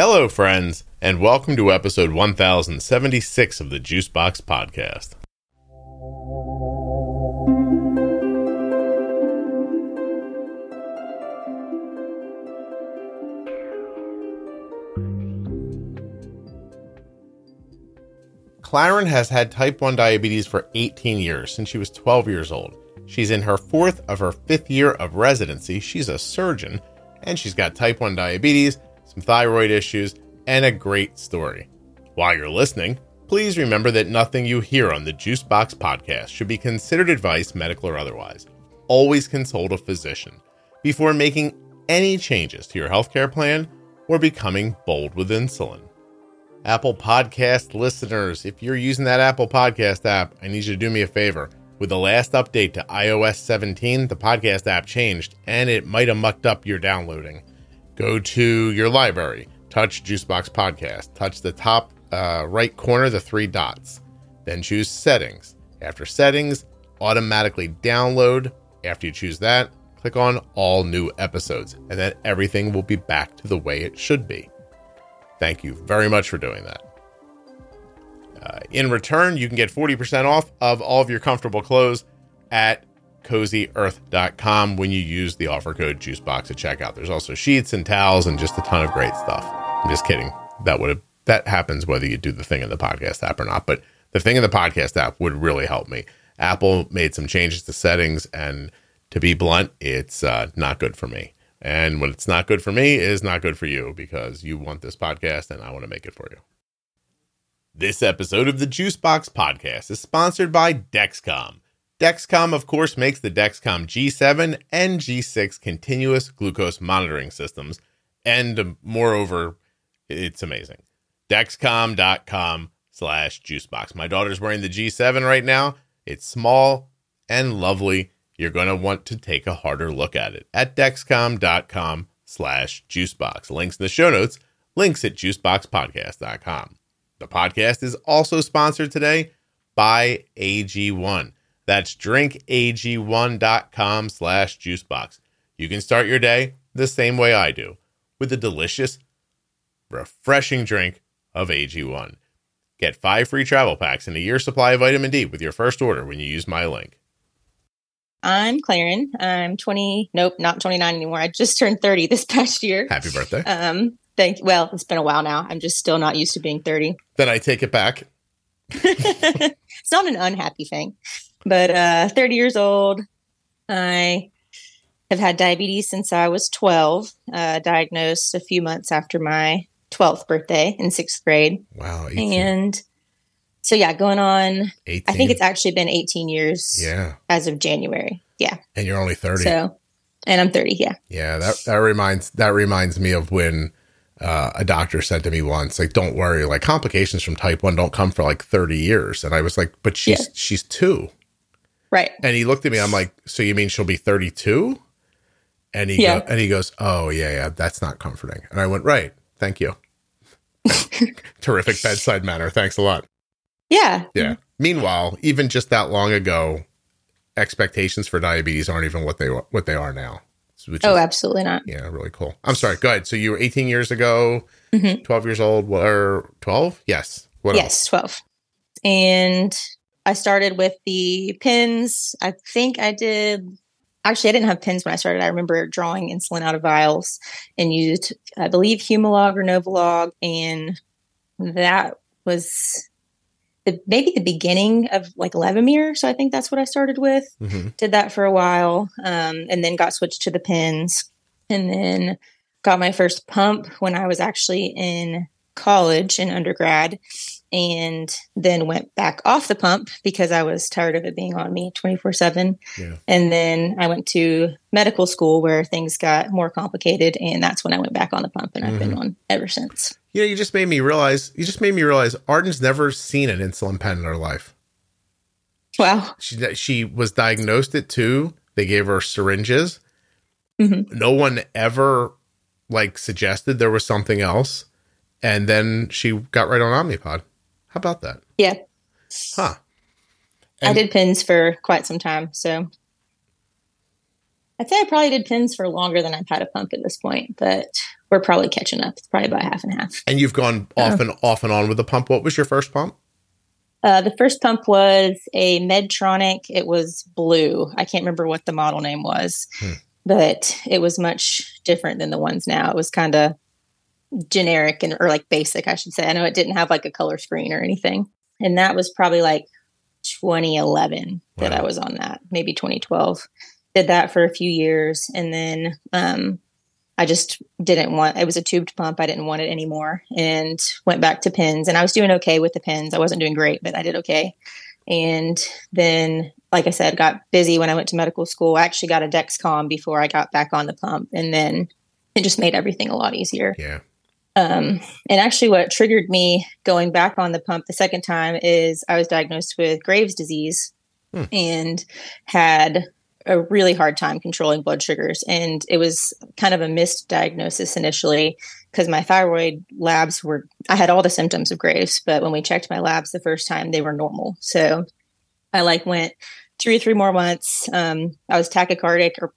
Hello, friends, and welcome to episode 1076 of the Juicebox Podcast. Claren has had type 1 diabetes for 18 years since she was 12 years old. She's in her fourth of her fifth year of residency. She's a surgeon, and she's got type 1 diabetes, some thyroid issues, and a great story. While you're listening, please remember that nothing you hear on the Juicebox podcast should be considered advice, medical or otherwise. Always consult a physician before making any changes to your healthcare plan or becoming bold with insulin. Apple Podcast listeners, if you're using that Apple Podcast app, I need you to do me a favor. With the last update to iOS 17, the podcast app changed and it might have mucked up your downloading. Go to your library, touch Juicebox Podcast, touch the top uh, right corner, the three dots, then choose Settings. After Settings, automatically download. After you choose that, click on All New Episodes, and then everything will be back to the way it should be. Thank you very much for doing that. Uh, in return, you can get 40% off of all of your comfortable clothes at cozyearth.com when you use the offer code juicebox at checkout. There's also sheets and towels and just a ton of great stuff. I'm just kidding. That would have that happens whether you do the thing in the podcast app or not, but the thing in the podcast app would really help me. Apple made some changes to settings and to be blunt, it's uh, not good for me. And when it's not good for me, is not good for you because you want this podcast and I want to make it for you. This episode of the Juicebox Podcast is sponsored by Dexcom. Dexcom, of course, makes the Dexcom G7 and G6 continuous glucose monitoring systems. And um, moreover, it's amazing. Dexcom.com slash juicebox. My daughter's wearing the G7 right now. It's small and lovely. You're going to want to take a harder look at it at dexcom.com slash juicebox. Links in the show notes, links at juiceboxpodcast.com. The podcast is also sponsored today by AG1. That's drinkag1.com slash juicebox. You can start your day the same way I do with a delicious, refreshing drink of AG1. Get five free travel packs and a year supply of vitamin D with your first order when you use my link. I'm Claren. I'm 20. Nope, not 29 anymore. I just turned 30 this past year. Happy birthday. Um, thank. Well, it's been a while now. I'm just still not used to being 30. Then I take it back. it's not an unhappy thing, but uh, 30 years old. I have had diabetes since I was 12. Uh, diagnosed a few months after my 12th birthday in sixth grade. Wow. 18. And so yeah, going on. 18. I think it's actually been 18 years. Yeah. As of January. Yeah. And you're only 30. So, and I'm 30. Yeah. Yeah. That that reminds that reminds me of when uh, a doctor said to me once, like, "Don't worry, like complications from type one don't come for like 30 years." And I was like, "But she's Yeah. she's two. Right. And he looked at me. I'm like, "So you mean she'll be 32?" And he Yeah. go, and he goes, "Oh yeah, yeah, that's not comforting." And I went, "Right, thank you." Terrific bedside manner. Thanks a lot. Yeah. Yeah. Meanwhile, even just that long ago, expectations for diabetes aren't even what they what they are now. Which Oh, is, absolutely not. yeah, really cool. I'm sorry. Go ahead. So you were 18 years ago, Mhm. 12 years old, or 12? Yes. What else? yes, 12. And I started with the pins. I think I did. Actually, I didn't have pins when I started. I remember drawing insulin out of vials and used, I believe, Humalog or Novolog. And that was the, maybe the beginning of like Levemir. So I think that's what I started with. Mhm. did that for a while um, and then got switched to the pins and then got my first pump when i was actually in college in undergrad and then went back off the pump because i was tired of it being on me 24-7 and then i went to medical school where things got more complicated and that's when i went back on the pump and i've been on ever since You know, you just made me realize. You just made me realize. Arden's never seen an insulin pen in her life. wow She she was diagnosed at two. They gave her syringes. Mhm. No one ever like suggested there was something else, and then she got right on Omnipod. How about that? yeah Huh? I did pins for quite some time. So I'd say I probably did pins for longer than I've had a pump at this point. But we're probably catching up. It's probably about half and half. And you've gone off and off and on with the pump. What was your first pump? Uh, the first pump was a Medtronic. It was blue. I can't remember what the model name was, hmm. but it was much different than the ones now. It was kind of generic and or like basic, I should say. I know it didn't have like a color screen or anything. And that was probably like 2011 wow. that I was on that, maybe 2012. Did that for a few years and then um I just didn't want it was a tubed pump. I didn't want it anymore and went back to pins and I was doing okay with the pins. I wasn't doing great, but I did okay. And then like I said, got busy when I went to medical school. I actually got a Dexcom before I got back on the pump and then it just made everything a lot easier. Yeah. Um, and actually, what triggered me going back on the pump the second time is I was diagnosed with Graves' disease hmm. and had a really hard time controlling blood sugars. And it was kind of a missed diagnosis initially because my thyroid labs were, I had all the symptoms of Graves, but when we checked my labs the first time, they were normal. So I like went two or three more months. Um, I was tachycardic or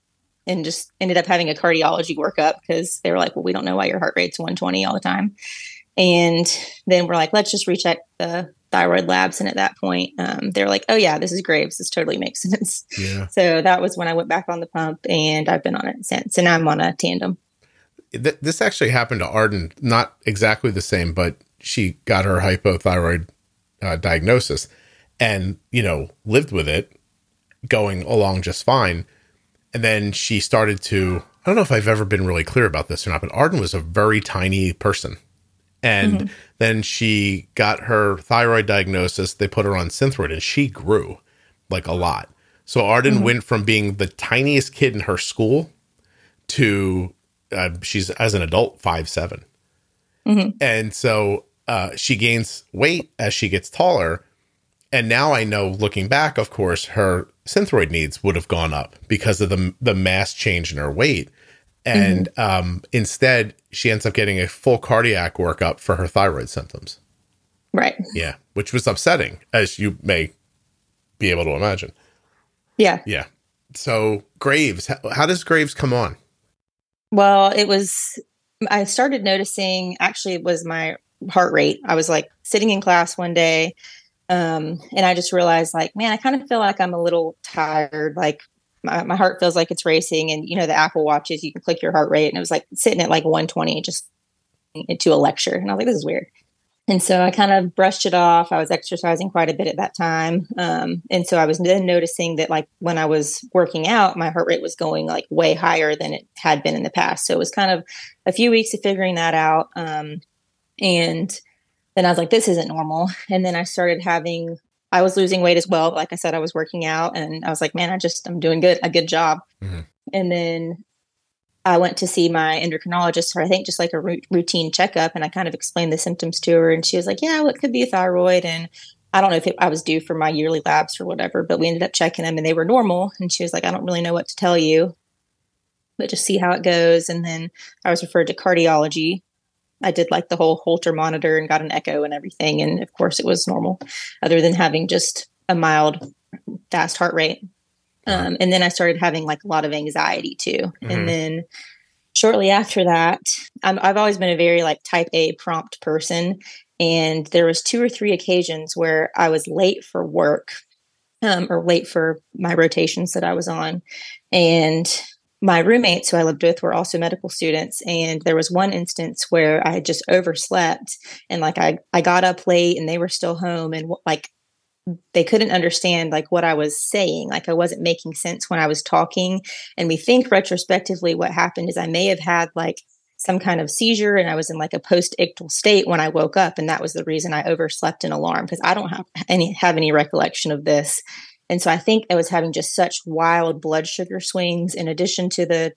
and just ended up having a cardiology workup because they were like, well, we don't know why your heart rate's 120 all the time. And then we're like, let's just recheck the thyroid labs. And at that point, um, they're like, oh, yeah, this is Graves. This totally makes sense. Yeah. So that was when I went back on the pump and I've been on it since. And I'm on a tandem. This actually happened to Arden, not exactly the same, but she got her hypothyroid uh, diagnosis and, you know, lived with it going along just fine. And then she started to, I don't know if I've ever been really clear about this or not, but Arden was a very tiny person. And mm-hmm. then she got her thyroid diagnosis. They put her on Synthroid and she grew like a lot. So Arden mm-hmm. went from being the tiniest kid in her school to uh, she's as an adult five seven, mm-hmm. and so uh, she gains weight as she gets taller. And now I know, looking back, of course, her synthroid needs would have gone up because of the the mass change in her weight. And mm-hmm. um, instead, she ends up getting a full cardiac workup for her thyroid symptoms. Right. Yeah, which was upsetting, as you may be able to imagine. Yeah. Yeah. So Graves, how, how does Graves come on? Well, it was. I started noticing. Actually, it was my heart rate. I was like sitting in class one day um, and I just realized, like, man, I kind of feel like I'm a little tired. Like, my, my heart feels like it's racing. And, you know, the Apple Watches, you can click your heart rate. And it was like sitting at like 120, just into a lecture. And I was like, this is weird. And so I kind of brushed it off. I was exercising quite a bit at that time. Um, and so I was then noticing that, like, when I was working out, my heart rate was going like way higher than it had been in the past. So it was kind of a few weeks of figuring that out. Um, and then I was like, this isn't normal. And then I started having, I was losing weight as well. Like I said, I was working out and I was like, man, I just, I'm doing good, a good job. Mm-hmm. And then I went to see my endocrinologist for, I think, just like a routine checkup. And I kind of explained the symptoms to her. And she was like, yeah, well, it could be a thyroid. And I don't know if it, I was due for my yearly labs or whatever, but we ended up checking them and they were normal. And she was like, I don't really know what to tell you, but just see how it goes. And then I was referred to cardiology I did like the whole Holter monitor and got an echo and everything. And of course, it was normal, other than having just a mild, fast heart rate. Um, and then I started having like a lot of anxiety too. Mm-hmm. And then shortly after that, i have always been a very like type A prompt person. And there was two or three occasions where I was late for work um, or late for my rotations that I was on. And my roommates who I lived with were also medical students. And there was one instance where I had just overslept and like I, I got up late and they were still home and like they couldn't understand like what I was saying. Like I wasn't making sense when I was talking. And we think retrospectively what happened is I may have had like some kind of seizure and I was in like a post-ictal state when I woke up. And that was the reason I overslept an alarm because I don't have any have any recollection of this. And so I think I was having just such wild blood sugar swings in addition to the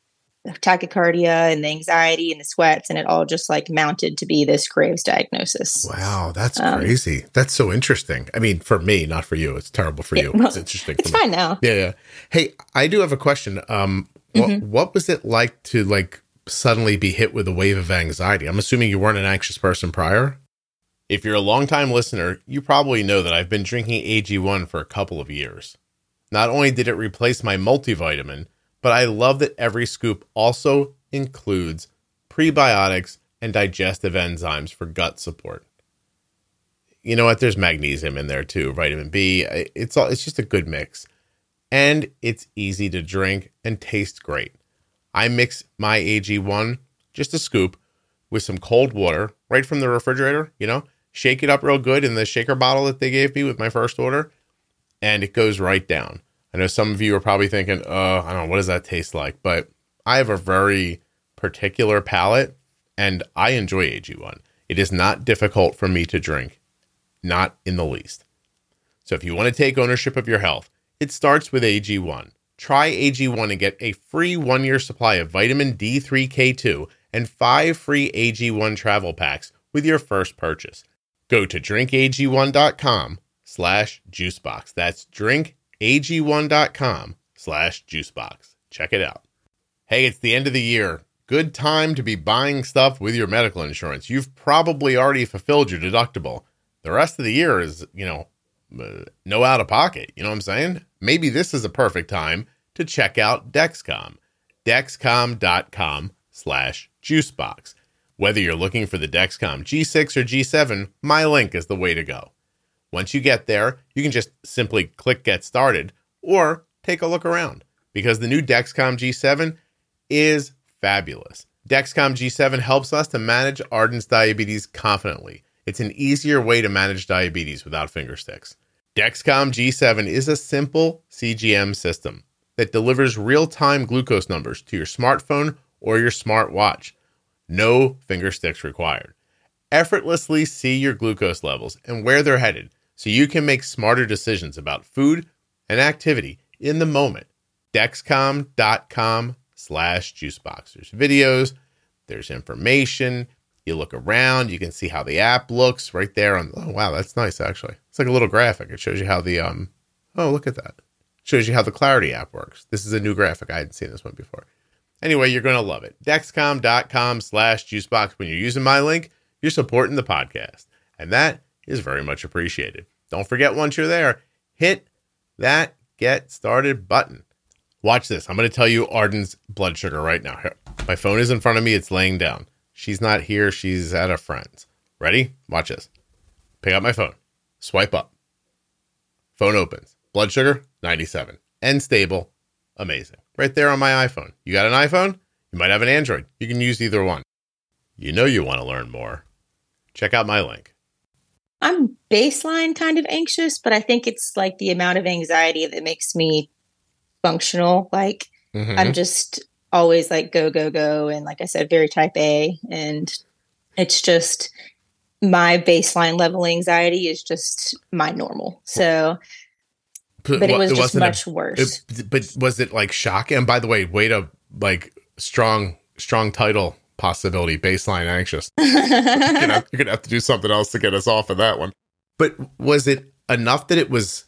tachycardia and the anxiety and the sweats and it all just like mounted to be this Graves diagnosis. Wow, that's um, crazy. That's so interesting. I mean, for me, not for you. It's terrible for yeah, you. Well, it's interesting. It's fine now. Yeah, yeah. Hey, I do have a question. Um what, mm-hmm. what was it like to like suddenly be hit with a wave of anxiety? I'm assuming you weren't an anxious person prior? If you're a longtime listener, you probably know that I've been drinking AG1 for a couple of years. Not only did it replace my multivitamin, but I love that every scoop also includes prebiotics, and digestive enzymes for gut support. You know what? There's magnesium in there too, vitamin B. It's all it's just a good mix. And it's easy to drink and tastes great. I mix my AG1, just a scoop, with some cold water right from the refrigerator, you know, shake it up real good in the shaker bottle that they gave me with my first order, and it goes right down. I know some of you are probably thinking, uh, I don't know, what does that taste like? But I have a very particular palate and I enjoy AG1. It is not difficult for me to drink, not in the least. So if you want to take ownership of your health, it starts with AG1. Try AG1 and get a free one year supply of vitamin D3K2 and five free AG1 travel packs with your first purchase. Go to drinkag1.com slash juicebox. That's drinkag1.com slash juicebox. Check it out. Hey, it's the end of the year. Good time to be buying stuff with your medical insurance. You've probably already fulfilled your deductible. The rest of the year is, you know, uh, no out of pocket. You know what I'm saying? Maybe this is a perfect time to check out Dexcom. Dexcom.com slash juicebox. Whether you're looking for the Dexcom G6 or G7, my link is the way to go. Once you get there, you can just simply click Get Started or take a look around because the new Dexcom G7 is fabulous. Dexcom G7 helps us to manage Arden's diabetes confidently. It's an easier way to manage diabetes without finger sticks. Dexcom G7 is a simple CGM system that delivers real time glucose numbers to your smartphone or your smartwatch. No finger sticks required. Effortlessly see your glucose levels and where they're headed so you can make smarter decisions about food and activity in the moment. Dexcom.com slash juicebox. There's videos, there's information. You look around, you can see how the app looks right there on oh wow, that's nice actually. It's like a little graphic. It shows you how the um oh look at that. It shows you how the Clarity app works. This is a new graphic. I hadn't seen this one before. Anyway, you're gonna love it. Dexcom.com slash juicebox. When you're using my link, you're supporting the podcast. And that is very much appreciated. Don't forget once you're there, hit that get started button. Watch this. I'm going to tell you Arden's blood sugar right now. My phone is in front of me. It's laying down. She's not here. She's at a friend's. Ready? Watch this. Pick up my phone. Swipe up. Phone opens. Blood sugar, 97. And stable. Amazing. Right there on my iPhone. You got an iPhone? You might have an Android. You can use either one. You know you want to learn more. Check out my link. I'm baseline kind of anxious, but I think it's like the amount of anxiety that makes me functional. Like mm-hmm. I'm just always like go, go, go. And like I said, very type A. And it's just my baseline level anxiety is just my normal. So, but, but it was it just much a, worse. It, but was it like shocking? And by the way, way to like strong, strong title possibility, baseline anxious. you're, gonna, you're gonna have to do something else to get us off of that one. But was it enough that it was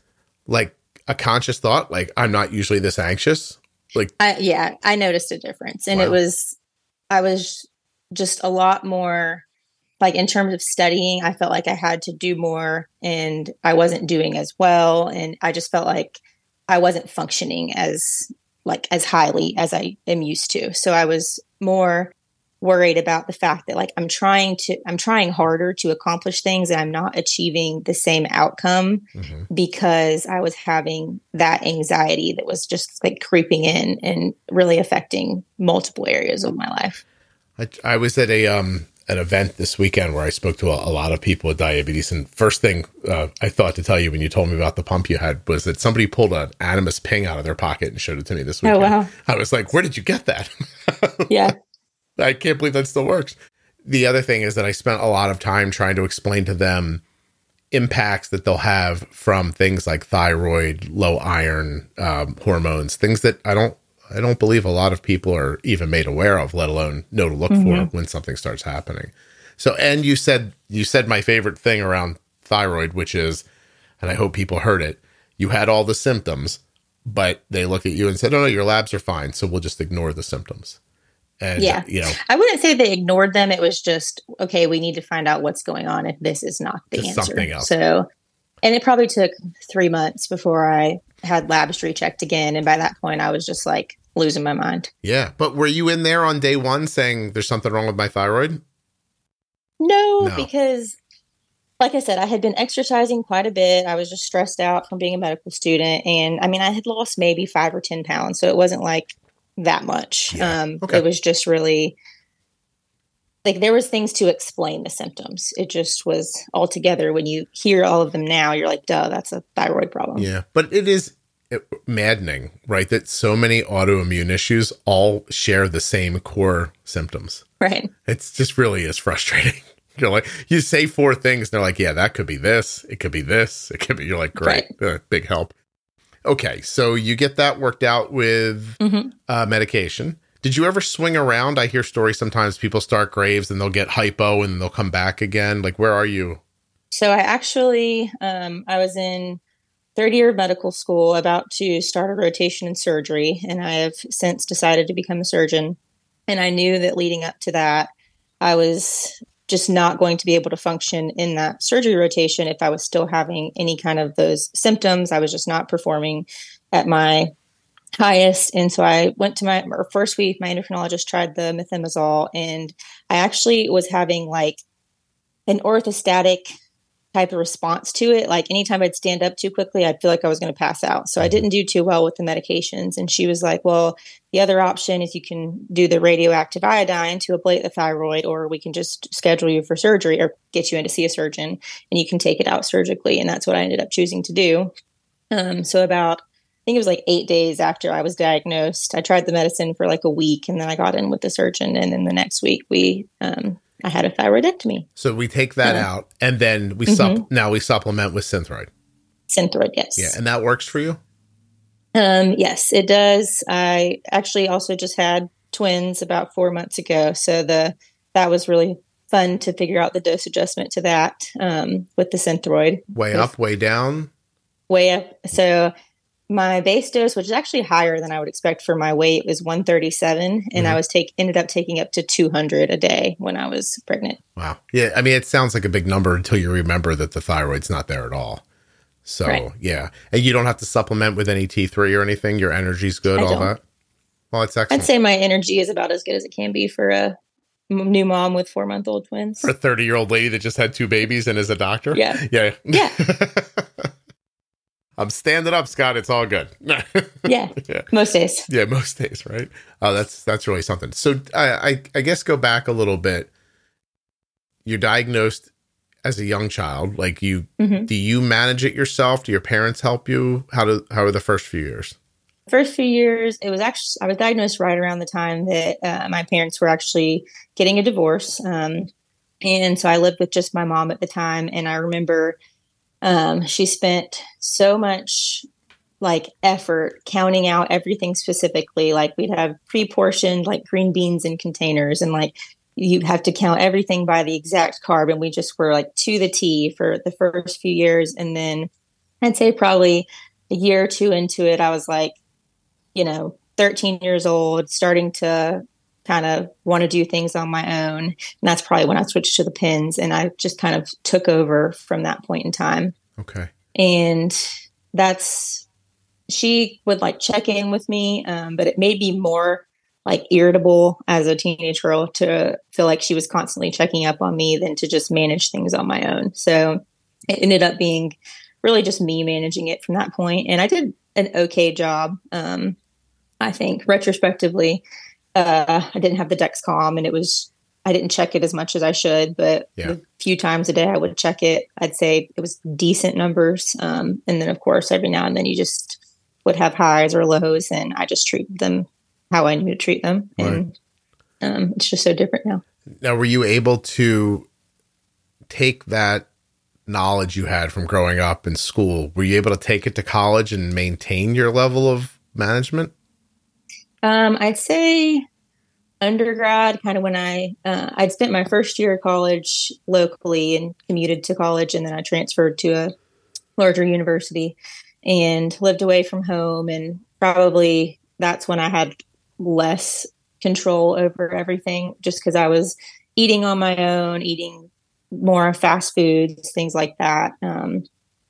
like a conscious thought like i'm not usually this anxious like I, yeah i noticed a difference and wow. it was i was just a lot more like in terms of studying i felt like i had to do more and i wasn't doing as well and i just felt like i wasn't functioning as like as highly as i am used to so i was more worried about the fact that like I'm trying to I'm trying harder to accomplish things and I'm not achieving the same outcome mm-hmm. because I was having that anxiety that was just like creeping in and really affecting multiple areas of my life. I, I was at a um an event this weekend where I spoke to a, a lot of people with diabetes. And first thing uh, I thought to tell you when you told me about the pump you had was that somebody pulled an Animas Ping out of their pocket and showed it to me this weekend. Oh, wow. I was like, where did you get that? yeah. I can't believe that still works. The other thing is that I spent a lot of time trying to explain to them impacts that they'll have from things like thyroid, low iron um, hormones, things that I don't I don't believe a lot of people are even made aware of, let alone know to look mm-hmm. for when something starts happening. So, and you said you said my favorite thing around thyroid, which is, and I hope people heard it. You had all the symptoms, but they look at you and said, "Oh no, your labs are fine, so we'll just ignore the symptoms." And, yeah. You know, I wouldn't say they ignored them. It was just, okay, we need to find out what's going on if this is not the answer. Something else. So, and it probably took three months before I had labs rechecked again. And by that point, I was just like, losing my mind. Yeah. But were you in there on day one saying there's something wrong with my thyroid? No, No. because like I said, I had been exercising quite a bit. I was just stressed out from being a medical student. And I mean, I had lost maybe five or 10 pounds. So it wasn't like that much. Yeah. Um, Okay. It was just really like there was things to explain the symptoms. It just was all together. When you hear all of them now, you're like, duh, that's a thyroid problem. Yeah. But it is maddening, right? That so many autoimmune issues all share the same core symptoms. Right. It's just really is frustrating. You're like, you say four things, they're like, yeah, that could be this. It could be this. It could be, you're like, great, uh, big help. Okay. So you get that worked out with hmm uh, medication. Did you ever swing around? I hear stories sometimes people start Graves and they'll get hypo and they'll come back again. Like, where are you? So I actually, um, I was in third year of medical school, about to start a rotation in surgery, and I have since decided to become a surgeon. And I knew that leading up to that, I was just not going to be able to function in that surgery rotation if I was still having any kind of those symptoms. I was just not performing at my highest. And so I went to my first week, my endocrinologist tried the methimazole, and I actually was having like an orthostatic type of response to it. Like anytime I'd stand up too quickly, I'd feel like I was going to pass out. So I didn't do too well with the medications. And she was like, well, the other option is you can do the radioactive iodine to ablate the thyroid, or we can just schedule you for surgery or get you in to see a surgeon and you can take it out surgically. And that's what I ended up choosing to do. Um, so about think it was like eight days after I was diagnosed. I tried the medicine for like a week, and then I got in with the surgeon. And then the next week, we um, I had a thyroidectomy. So we take that Yeah. out and then we sup- now we supplement with Synthroid. Synthroid, yes. Yeah. And that works for you? Um, yes, it does. I actually also just had twins about four months ago, so the that was really fun to figure out the dose adjustment to that um, with the Synthroid. Way Yes. up, way down. way up. So my base dose, which is actually higher than I would expect for my weight, was 137, and mm-hmm. I was take ended up taking up to 200 a day when I was pregnant. Wow. Yeah. I mean, it sounds like a big number until you remember that the thyroid's not there at all. So, Right. yeah. And you don't have to supplement with any T3 or anything. Your energy's good, I all don't. that. Well, it's excellent. I'd say my energy is about as good as it can be for a new mom with four month old twins. For a 30 year old lady that just had two babies and is a doctor. Yeah. Yeah. Yeah. I'm standing up, Scott. It's all good. Yeah, yeah. most days. Yeah, most days, right? Oh, that's that's really something. So I, I I guess go back a little bit. You're diagnosed as a young child. Like you, hmm do you manage it yourself? Do your parents help you? How do how are the first few years? First few years, it was actually I was diagnosed right around the time that uh, my parents were actually getting a divorce, um, and so I lived with just my mom at the time. And I remember um, she spent so much like effort counting out everything specifically. Like we'd have pre-portioned like green beans in containers, and like you'd have to count everything by the exact carb. And we just were like to the T for the first few years, and then I'd say probably a year or two into it, I was like, you know, 13 years old, starting to kind of want to do things on my own. And that's probably when I switched to the pins and I just kind of took over from that point in time. Okay. And that's, she would like check in with me, um, but it made me more like irritable as a teenage girl to feel like she was constantly checking up on me than to just manage things on my own. So it ended up being really just me managing it from that point. And I did an okay job. Um, I think retrospectively, uh, I didn't have the Dexcom and it was, I didn't check it as much as I should, but Yeah. a few times a day I would check it. I'd say it was decent numbers. Um, and then of course, every now and then you just would have highs or lows and I just treat them how I knew to treat them. And um, it's just so different now. Now, were you able to take that knowledge you had from growing up in school? Were you able to take it to college and maintain your level of management? Um, I'd say undergrad, kind of when I uh, I'd spent my first year of college locally and commuted to college, and then I transferred to a larger university and lived away from home. And probably that's when I had less control over everything, just because I was eating on my own, eating more fast foods, things like that. Um,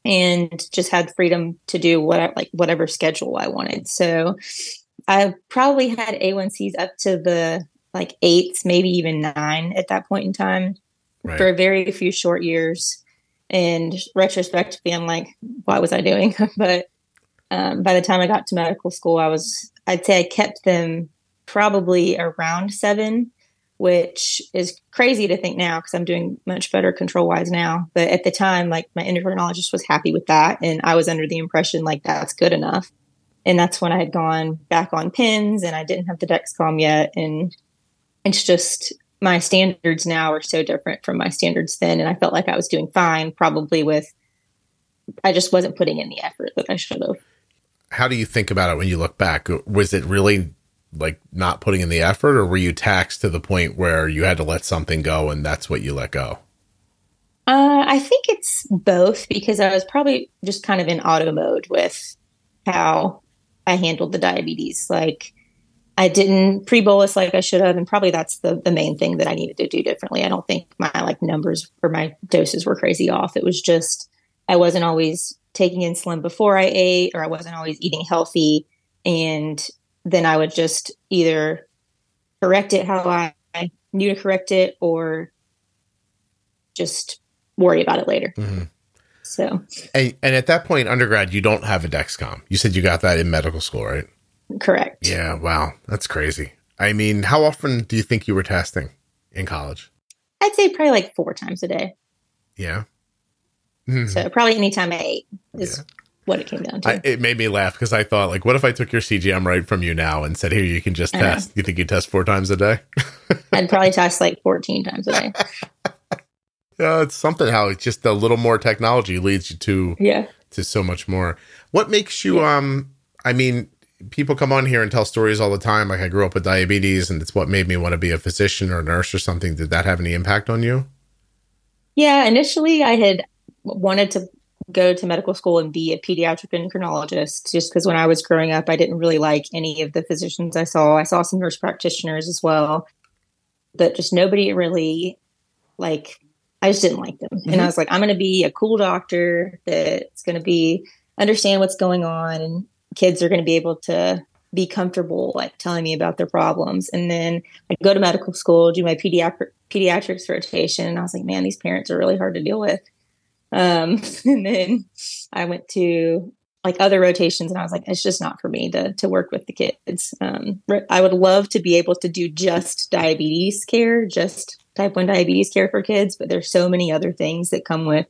and just had freedom to do what like whatever schedule I wanted. So I probably had A1Cs up to the like eights, maybe even nine at that point in time right. for a very few short years. And retrospectively, I'm like, what was I doing? but um, by the time I got to medical school, I was, I'd say I kept them probably around seven, which is crazy to think now because I'm doing much better control wise now. But at the time, like my endocrinologist was happy with that. And I was under the impression like that's good enough. And that's when I had gone back on pins and I didn't have the Dexcom yet. And it's just my standards now are so different from my standards then. And I felt like I was doing fine, probably with, I just wasn't putting in the effort that I should have. How do you think about it when you look back? Was it really like not putting in the effort, or were you taxed to the point where you had to let something go and that's what you let go? Uh, I think it's both because I was probably just kind of in auto mode with how I handled the diabetes. Like, I didn't pre bolus like I should have, and probably that's the the main thing that I needed to do differently. I don't think my like numbers or my doses were crazy off. It was just I wasn't always taking insulin before I ate, or I wasn't always eating healthy, and then I would just either correct it how I knew to correct it, or just worry about it later. Mm-hmm. So, and, and at that point, undergrad, you don't have a Dexcom. You said you got that in medical school, right? Correct. Yeah. Wow. That's crazy. I mean, how often do you think you were testing in college? I'd say probably like four times a day. Yeah. Mm-hmm. So probably anytime I ate is yeah. what it came down to. I, it made me laugh because I thought, like, what if I took your CGM right from you now and said, here, you can just test? You think you test four times a day? I'd probably test like 14 times a day. yeah, it's something how it's just a little more technology leads you to yeah to so much more. What makes you yeah. um I mean, people come on here and tell stories all the time. Like I grew up with diabetes, and it's what made me want to be a physician or a nurse or something. Did that have any impact on you? Yeah, initially I had wanted to go to medical school and be a pediatric endocrinologist just because when I was growing up, I didn't really like any of the physicians I saw. I saw some nurse practitioners as well, but just nobody really like. I just didn't like them, mm-hmm. and I was like, I'm going to be a cool doctor that's going to be understand what's going on and kids are going to be able to be comfortable like telling me about their problems. And then i go to medical school do my pediatric pediatrics rotation. And i was like man these parents are really hard to deal with. Um, and then i went to like other rotations and i was like it's just not for me to to work with the kids. Um, i would love to be able to do just diabetes care just type 1 diabetes care for kids but there's so many other things that come with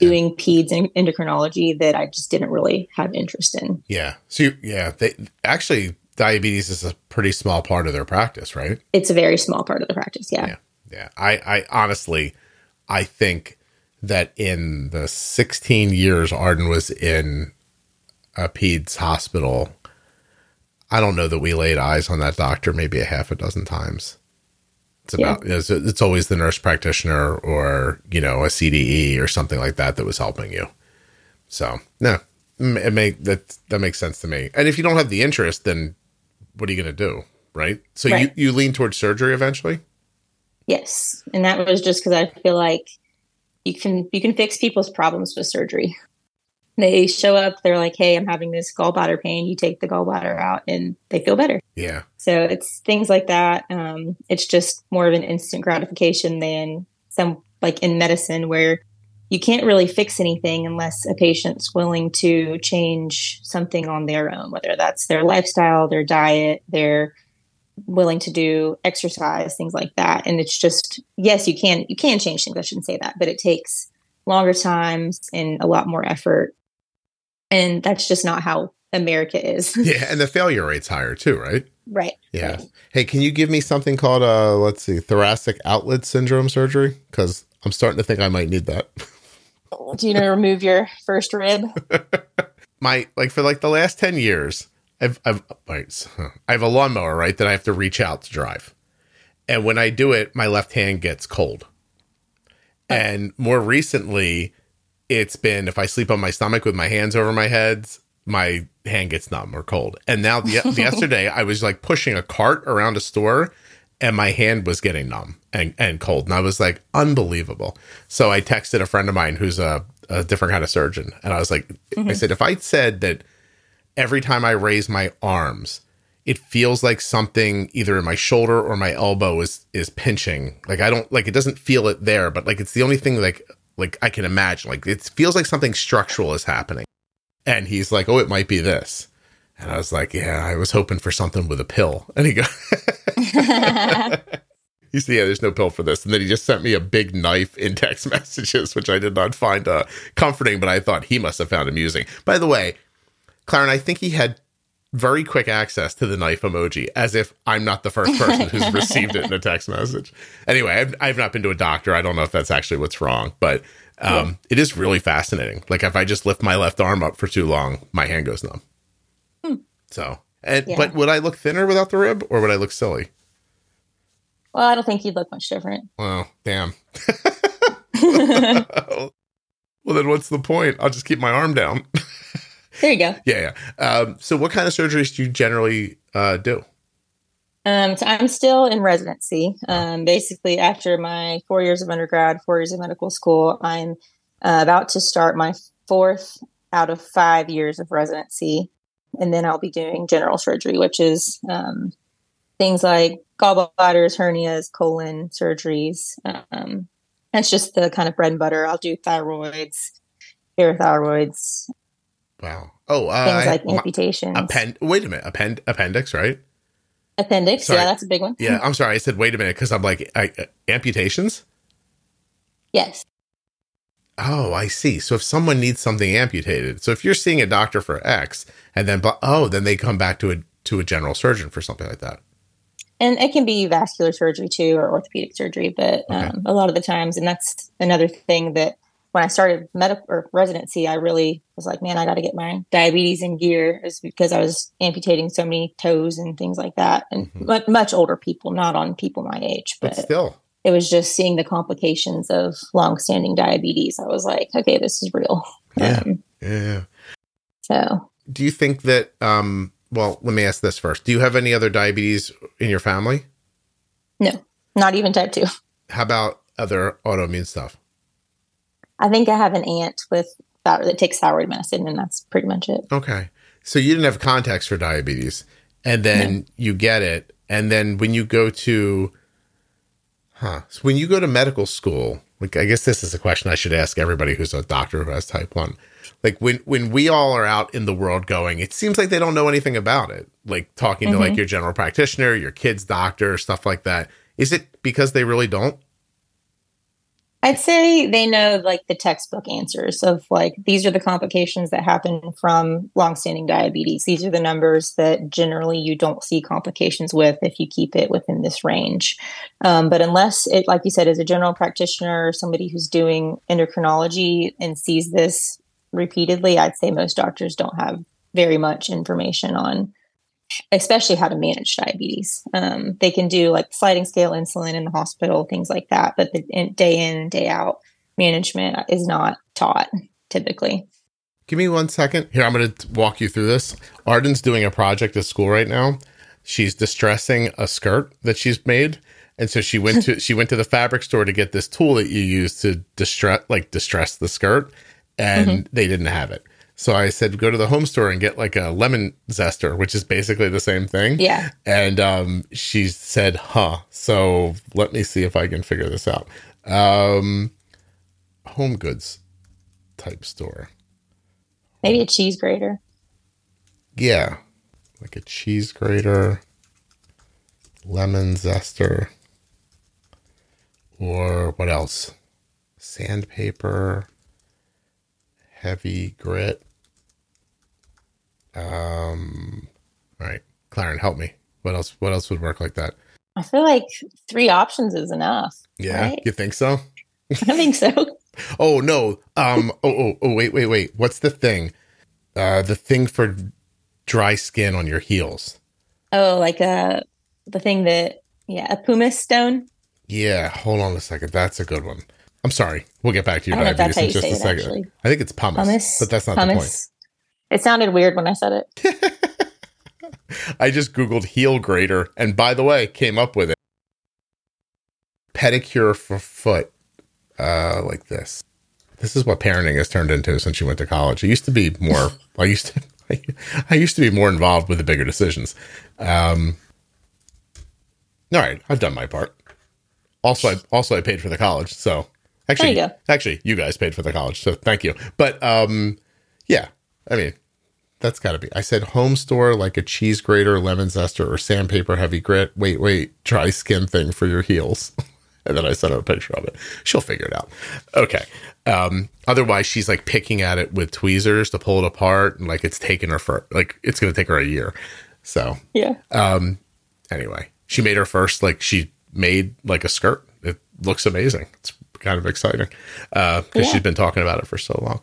doing peds and endocrinology that I just didn't really have interest in. Yeah. So you, yeah, they actually diabetes is a pretty small part of their practice, right? It's a very small part of the practice. Yeah. Yeah. Yeah. I, I honestly, I think that in the 16 years Arden was in a peds hospital, I don't know that we laid eyes on that doctor maybe a half a dozen times. It's about yeah. it's, it's always the nurse practitioner or you know a CDE or something like that that was helping you. So no, it make that that makes sense to me. And if you don't have the interest, then what are you going to do, right? So right. you you lean towards surgery eventually. Yes, and that was just because I feel like you can you can fix people's problems with surgery they show up, they're like, hey, I'm having this gallbladder pain. You take the gallbladder out and they feel better. Yeah. So it's things like that. Um, it's just more of an instant gratification than some like in medicine where you can't really fix anything unless a patient's willing to change something on their own, whether that's their lifestyle, their diet, they're willing to do exercise, things like that. And it's just, yes, you can, you can change things. I shouldn't say that, but it takes longer times and a lot more effort and that's just not how America is. yeah, and the failure rate's higher too, right? Right. Yeah. Right. Hey, can you give me something called uh let's see, thoracic outlet syndrome surgery? Because I'm starting to think I might need that. Do you know remove your first rib? My like for like the last ten years, I've I've right, I have a lawnmower right that I have to reach out to drive, and when I do it, my left hand gets cold. And more recently, it's been if I sleep on my stomach with my hands over my head, my hand gets numb or cold. And now the, yesterday I was like pushing a cart around a store and my hand was getting numb and, and cold. And I was like, unbelievable. So I texted a friend of mine who's a, a different kind of surgeon. And I was like, mm-hmm. I said, if I said that every time I raise my arms, it feels like something either in my shoulder or my elbow is is pinching. Like I don't like it doesn't feel it there, but like it's the only thing like like I can imagine. Like it feels like something structural is happening. And he's like, "Oh, it might be this." And I was like, "Yeah, I was hoping for something with a pill." And he goes, "You see, yeah, there's no pill for this." And then he just sent me a big knife in text messages, which I did not find uh, comforting, but I thought he must have found amusing. By the way, Claren, I think he had very quick access to the knife emoji as if I'm not the first person who's received it in a text message. Anyway, I've, I've not been to a doctor. I don't know if that's actually what's wrong, but um, yeah. it is really fascinating. Like if I just lift my left arm up for too long, my hand goes numb. Hmm. So, and yeah. but would I look thinner without the rib or would I look silly? Well, I don't think you'd look much different. Well, damn. well, then what's the point? I'll just keep my arm down. There you go. Yeah, yeah. Um, so, what kind of surgeries do you generally uh, do? Um, so I'm still in residency. Um, basically, after my four years of undergrad, four years of medical school, I'm uh, about to start my fourth out of five years of residency, and then I'll be doing general surgery, which is um, things like gallbladders, hernias, colon surgeries. Um, that's just the kind of bread and butter. I'll do thyroids, parathyroids, Wow. Oh, uh, things like I, amputations. Append- wait a minute. Append- appendix, right? Appendix. Sorry. Yeah, that's a big one. Yeah, I'm sorry. I said wait a minute because I'm like I, uh, amputations. Yes. Oh, I see. So if someone needs something amputated, so if you're seeing a doctor for X, and then oh, then they come back to a to a general surgeon for something like that. And it can be vascular surgery too, or orthopedic surgery, but okay. um, a lot of the times, and that's another thing that when I started medical or residency, I really was like, man, I got to get my diabetes in gear is because I was amputating so many toes and things like that. And mm-hmm. much, much older people, not on people my age, but, but still it was just seeing the complications of long-standing diabetes. I was like, okay, this is real. Yeah. Um, yeah. So do you think that, um, well, let me ask this first. Do you have any other diabetes in your family? No, not even type two. How about other autoimmune stuff? I think I have an aunt with that that takes thyroid medicine, and that's pretty much it. Okay, so you didn't have context for diabetes, and then no. you get it, and then when you go to, huh? So when you go to medical school, like I guess this is a question I should ask everybody who's a doctor who has type one. Like when when we all are out in the world going, it seems like they don't know anything about it. Like talking mm-hmm. to like mm-hmm. your general practitioner, your kid's doctor, stuff like that. Is it because they really don't? I'd say they know like the textbook answers of like these are the complications that happen from longstanding diabetes. These are the numbers that generally you don't see complications with if you keep it within this range. Um, but unless it, like you said, as a general practitioner or somebody who's doing endocrinology and sees this repeatedly, I'd say most doctors don't have very much information on especially how to manage diabetes. Um, they can do like sliding scale insulin in the hospital, things like that, but the day in and day out management is not taught typically. Give me one second. Here, I'm going to walk you through this. Arden's doing a project at school right now. She's distressing a skirt that she's made. And so she went to she went to the fabric store to get this tool that you use to distress like distress the skirt and mm-hmm. they didn't have it. So I said, go to the home store and get like a lemon zester, which is basically the same thing. Yeah. And um, she said, huh. So let me see if I can figure this out. Um, home goods type store. Maybe a cheese grater. Yeah. Like a cheese grater, lemon zester, or what else? Sandpaper, heavy grit. Um, all right, Claren, help me. What else? What else would work like that? I feel like three options is enough. Yeah, right? you think so? I think so. oh no. Um. Oh, oh. Oh. Wait. Wait. Wait. What's the thing? Uh, the thing for dry skin on your heels. Oh, like uh, the thing that yeah, a pumice stone. Yeah. Hold on a second. That's a good one. I'm sorry. We'll get back to your diabetes in just a second. Actually. I think it's pumice, pumice, but that's not the point. pumice. It sounded weird when I said it. I just Googled heel grater and by the way, came up with it. Pedicure for foot. Uh, like this. This is what parenting has turned into since you went to college. It used to be more I used to I used to be more involved with the bigger decisions. Um, all right, I've done my part. Also, I also I paid for the college, so actually, There you go. actually, you guys paid for the college, so thank you. But um, yeah, I mean, that's got to be. I said home store like a cheese grater, lemon zester, or sandpaper heavy grit. Wait, wait, dry skin thing for your heels. and then I sent her a picture of it. She'll figure it out. Okay. Um, otherwise, she's like picking at it with tweezers to pull it apart, and like it's taken her for like it's going to take her a year. So Yeah. um, anyway, she made her first like she made like a skirt. It looks amazing. It's kind of exciting because Yeah. she's been talking about it for so long.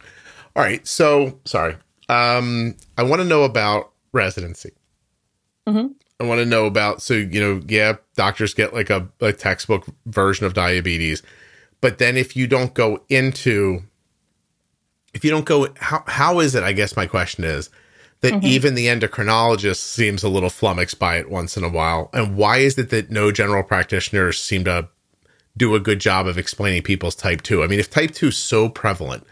All right, so sorry. Um, I want to know about residency. Mhm. I want to know about so you know yeah doctors get like a, a textbook version of diabetes, but then if you don't go into if you don't go how how is it I guess my question is that even the endocrinologist seems a little flummoxed by it once in a while and why is it that no general practitioners seem to do a good job of explaining people's type 2 i mean if type 2 is so prevalent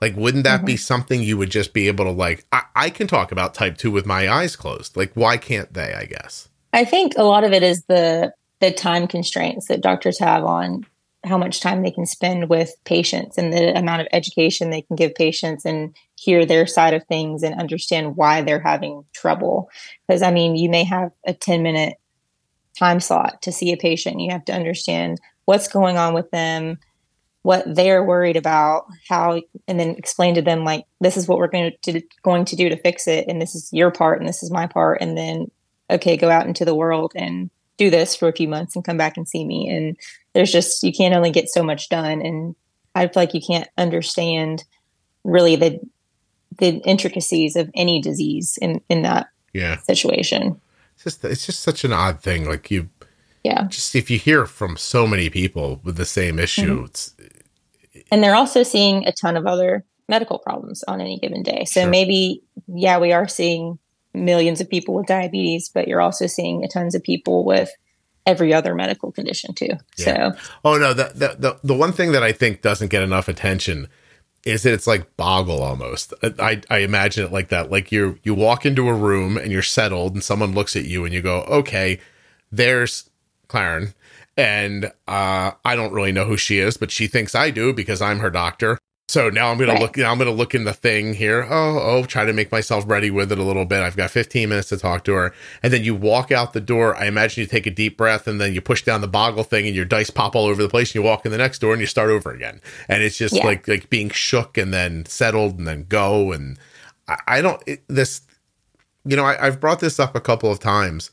like wouldn't that be mm-hmm. something you would just be able to like I, I can talk about type 2 with my eyes closed like why can't they i guess I think a lot of it is the the time constraints that doctors have on how much time they can spend with patients and the amount of education they can give patients and hear their side of things and understand why they're having trouble. Because I mean, you may have a 10 minute time slot to see a patient. You have to understand what's going on with them, what they're worried about, how, and then explain to them like this is what we're going to going to do to fix it, and this is your part, and this is my part, and then okay, go out into the world and do this for a few months and come back and see me. And there's just you can't only get so much done, and I feel like you can't understand really the the intricacies of any disease in in that yeah situation. it's just it's just such an odd thing like you Yeah. just if you hear from so many people with the same issue mm-hmm. it's and they're also seeing a ton of other medical problems on any given day. So Sure. maybe, yeah, we are seeing millions of people with diabetes, but you're also seeing tons of people with every other medical condition too. Yeah. So Oh no, the, the the the one thing that I think doesn't get enough attention is that it's like boggle almost. I I imagine it like that. Like you you walk into a room and you're settled, and someone looks at you and you go, okay, there's Claren, and uh, I don't really know who she is, but she thinks I do because I'm her doctor. So now I'm gonna Right. look. Now I'm gonna look in the thing here. Oh, oh, try to make myself ready with it a little bit. I've got 15 minutes to talk to her, and then you walk out the door. I imagine you take a deep breath, and then you push down the boggle thing, and your dice pop all over the place. And you walk in the next door, and you start over again. And it's just Yeah. like like being shook, and then settled, and then go. And I, I don't it, this. You know, I, I've brought this up a couple of times,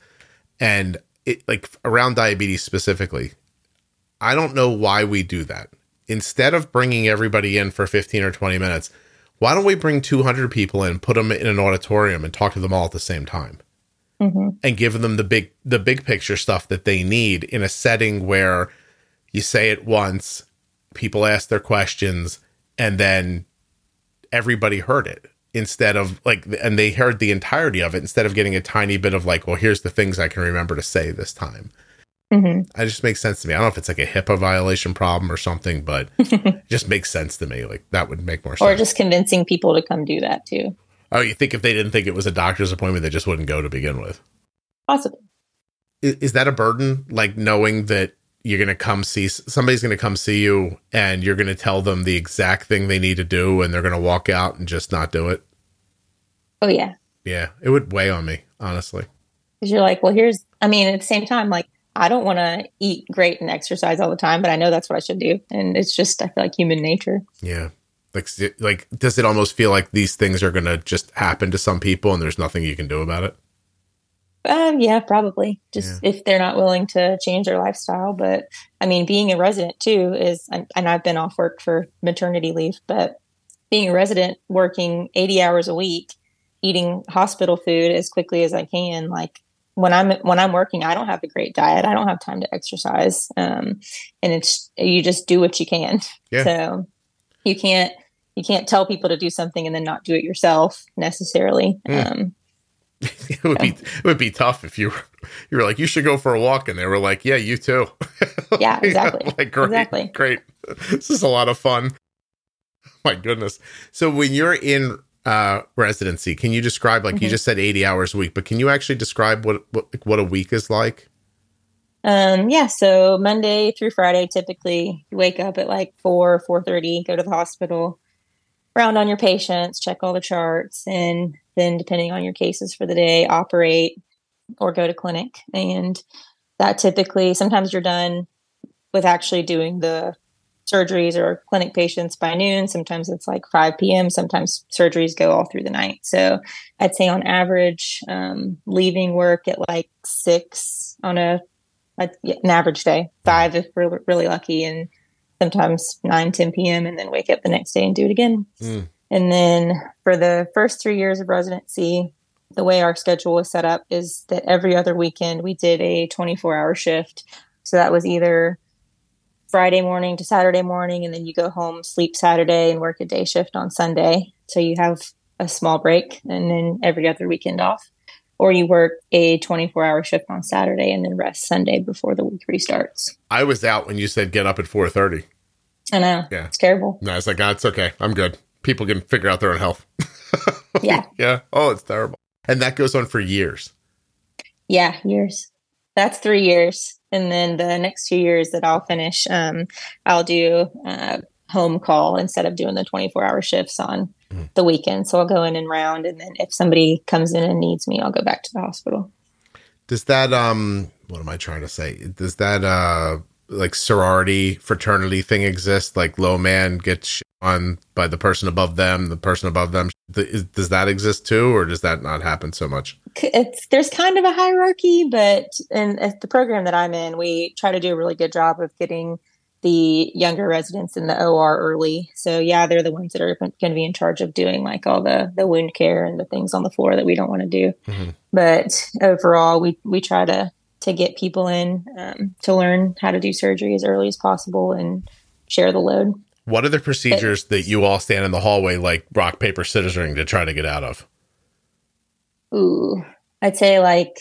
and it like around diabetes specifically. I don't know why we do that. Instead of bringing everybody in for 15 or 20 minutes, why don't we bring 200 people in, put them in an auditorium and talk to them all at the same time mhm. and give them the big the big picture stuff that they need in a setting where you say it once, people ask their questions and then everybody heard it instead of like and they heard the entirety of it instead of getting a tiny bit of like, well, here's the things I can remember to say this time. Mhm. It just makes sense to me. I don't know if it's like a HIPAA violation problem or something, but it just makes sense to me. Like that would make more sense. or just convincing people to come do that too. oh, you think if they didn't think it was a doctor's appointment, they just wouldn't go to begin with? Possibly. Is, is that a burden? Like knowing that you're going to come see somebody's going to come see you and you're going to tell them the exact thing they need to do and they're going to walk out and just not do it? Oh yeah. Yeah, it would weigh on me, honestly. Because you're like, well, here's, I mean, at the same time, like, I don't want to eat great and exercise all the time, but I know that's what I should do. And it's just, I feel like human nature. Yeah. Like, like, does it almost feel like these things are going to just happen to some people and there's nothing you can do about it? Um, yeah, probably. Just if they're not willing to change their lifestyle. But I mean, being a resident too is, and and I've been off work for maternity leave, but being a resident working 80 hours a week, eating hospital food as quickly as I can, like when I'm when I'm working, I don't have a great diet. I don't have time to exercise. Um, and it's you just do what you can. Yeah. So you can't you can't tell people to do something and then not do it yourself necessarily. Mm. Um, it would be it would be tough if you were you were like you should go for a walk and they were like yeah you too Yeah, exactly. like great Exactly. great this is a lot of fun my goodness so when you're in uh, residency, can you describe like you Mhm. just said 80 hours a week, but can you actually describe what what, like, what a week is like? Um, yeah, so Monday through Friday, typically you wake up at like four, four thirty, go to the hospital, round on your patients, check all the charts, and then depending on your cases for the day, operate or go to clinic. And that typically sometimes you're done with actually doing the surgeries or clinic patients by noon. Sometimes it's like 5 p.m. Sometimes surgeries go all through the night. So I'd say on average, um, leaving work at like six on a a- an average day, five if we're really lucky, and sometimes 9, 10 p.m., and then wake up the next day and do it again. Mm. And then for the first three years of residency, the way our schedule was set up is that every other weekend we did a 24 hour shift. So that was either Friday morning to Saturday morning, and then you go home, sleep Saturday, and work a day shift on Sunday. So you have a small break and then every other weekend off. Or you work a 24 hour shift on Saturday and then rest Sunday before the week restarts. I was out when you said get up at 4:30. I know. Yeah. It's terrible. No, it's like, ah, it's okay. I'm good. People can figure out their own health. Yeah. yeah. Oh, it's terrible. And that goes on for years. Yeah, years. That's three years. And then the next two years that I'll finish, um, I'll do uh, home call instead of doing the 24 hour shifts on The weekend. So I'll go in and round. And then if somebody comes in and needs me, I'll go back to the hospital. Does that um what am I trying to say? Does that uh like sorority fraternity thing exist? Like low man gets on by the person above them, the person above them. Th- is- Does that exist too, or does that not happen so much? it's there's kind of a hierarchy, but in at the program that I'm in, we try to do a really good job of getting the younger residents in the OR early. So yeah, they're the ones that are going to be in charge of doing like all the the wound care and the things on the floor that we don't want to do. Mhm. But overall, we we try to to get people in um, to learn how to do surgery as early as possible and share the load. What are the procedures that you all stand in the hallway like rock paper scissoring to try to get out of? Ooh, I'd say like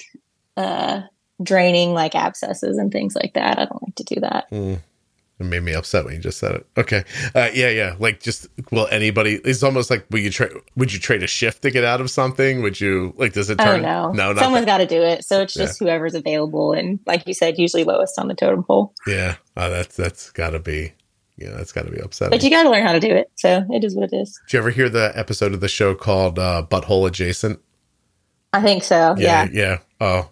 uh, draining like abscesses and things like that. I don't like to do that. Mm. It made me upset when you just said it. Okay, uh, yeah, yeah. Like, just will anybody? It's almost like would you trade? Would you trade a shift to get out of something? Would you like? Does it Oh turn? no, no, Someone's got to do it. So it's just whoever's available, and like you said, usually lowest on the totem pole. Yeah, uh, that's that's got to be. Yeah, that's got to be upsetting. But you got to learn how to do it. So it is what it is. Did you ever hear the episode of the show called uh, Butthole Adjacent? I think so. Yeah. yeah. Oh,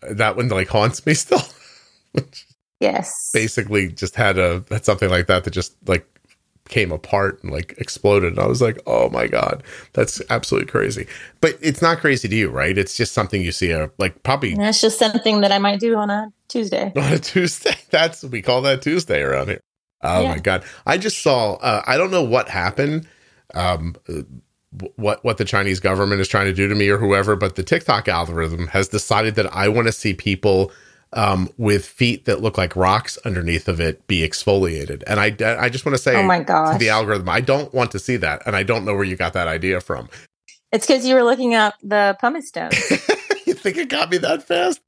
that one like haunts me still. Yes. Basically, just had a had something like that that just like came apart and like exploded. And I was like, oh my god, that's absolutely crazy. But it's not crazy to you, right? It's just something you see, uh, like probably that's just something that I might do on a Tuesday. on a Tuesday. That's we call that Tuesday around here. Oh Yeah. my god! I just saw. Uh, I don't know what happened. Um, what what the Chinese government is trying to do to me or whoever, but the TikTok algorithm has decided that I want to see people um, with feet that look like rocks underneath of it be exfoliated, and I I just want to say Oh my to gosh. the algorithm, I don't want to see that, and I don't know where you got that idea from. It's because you were looking up the pumice stones. you think it got me that fast?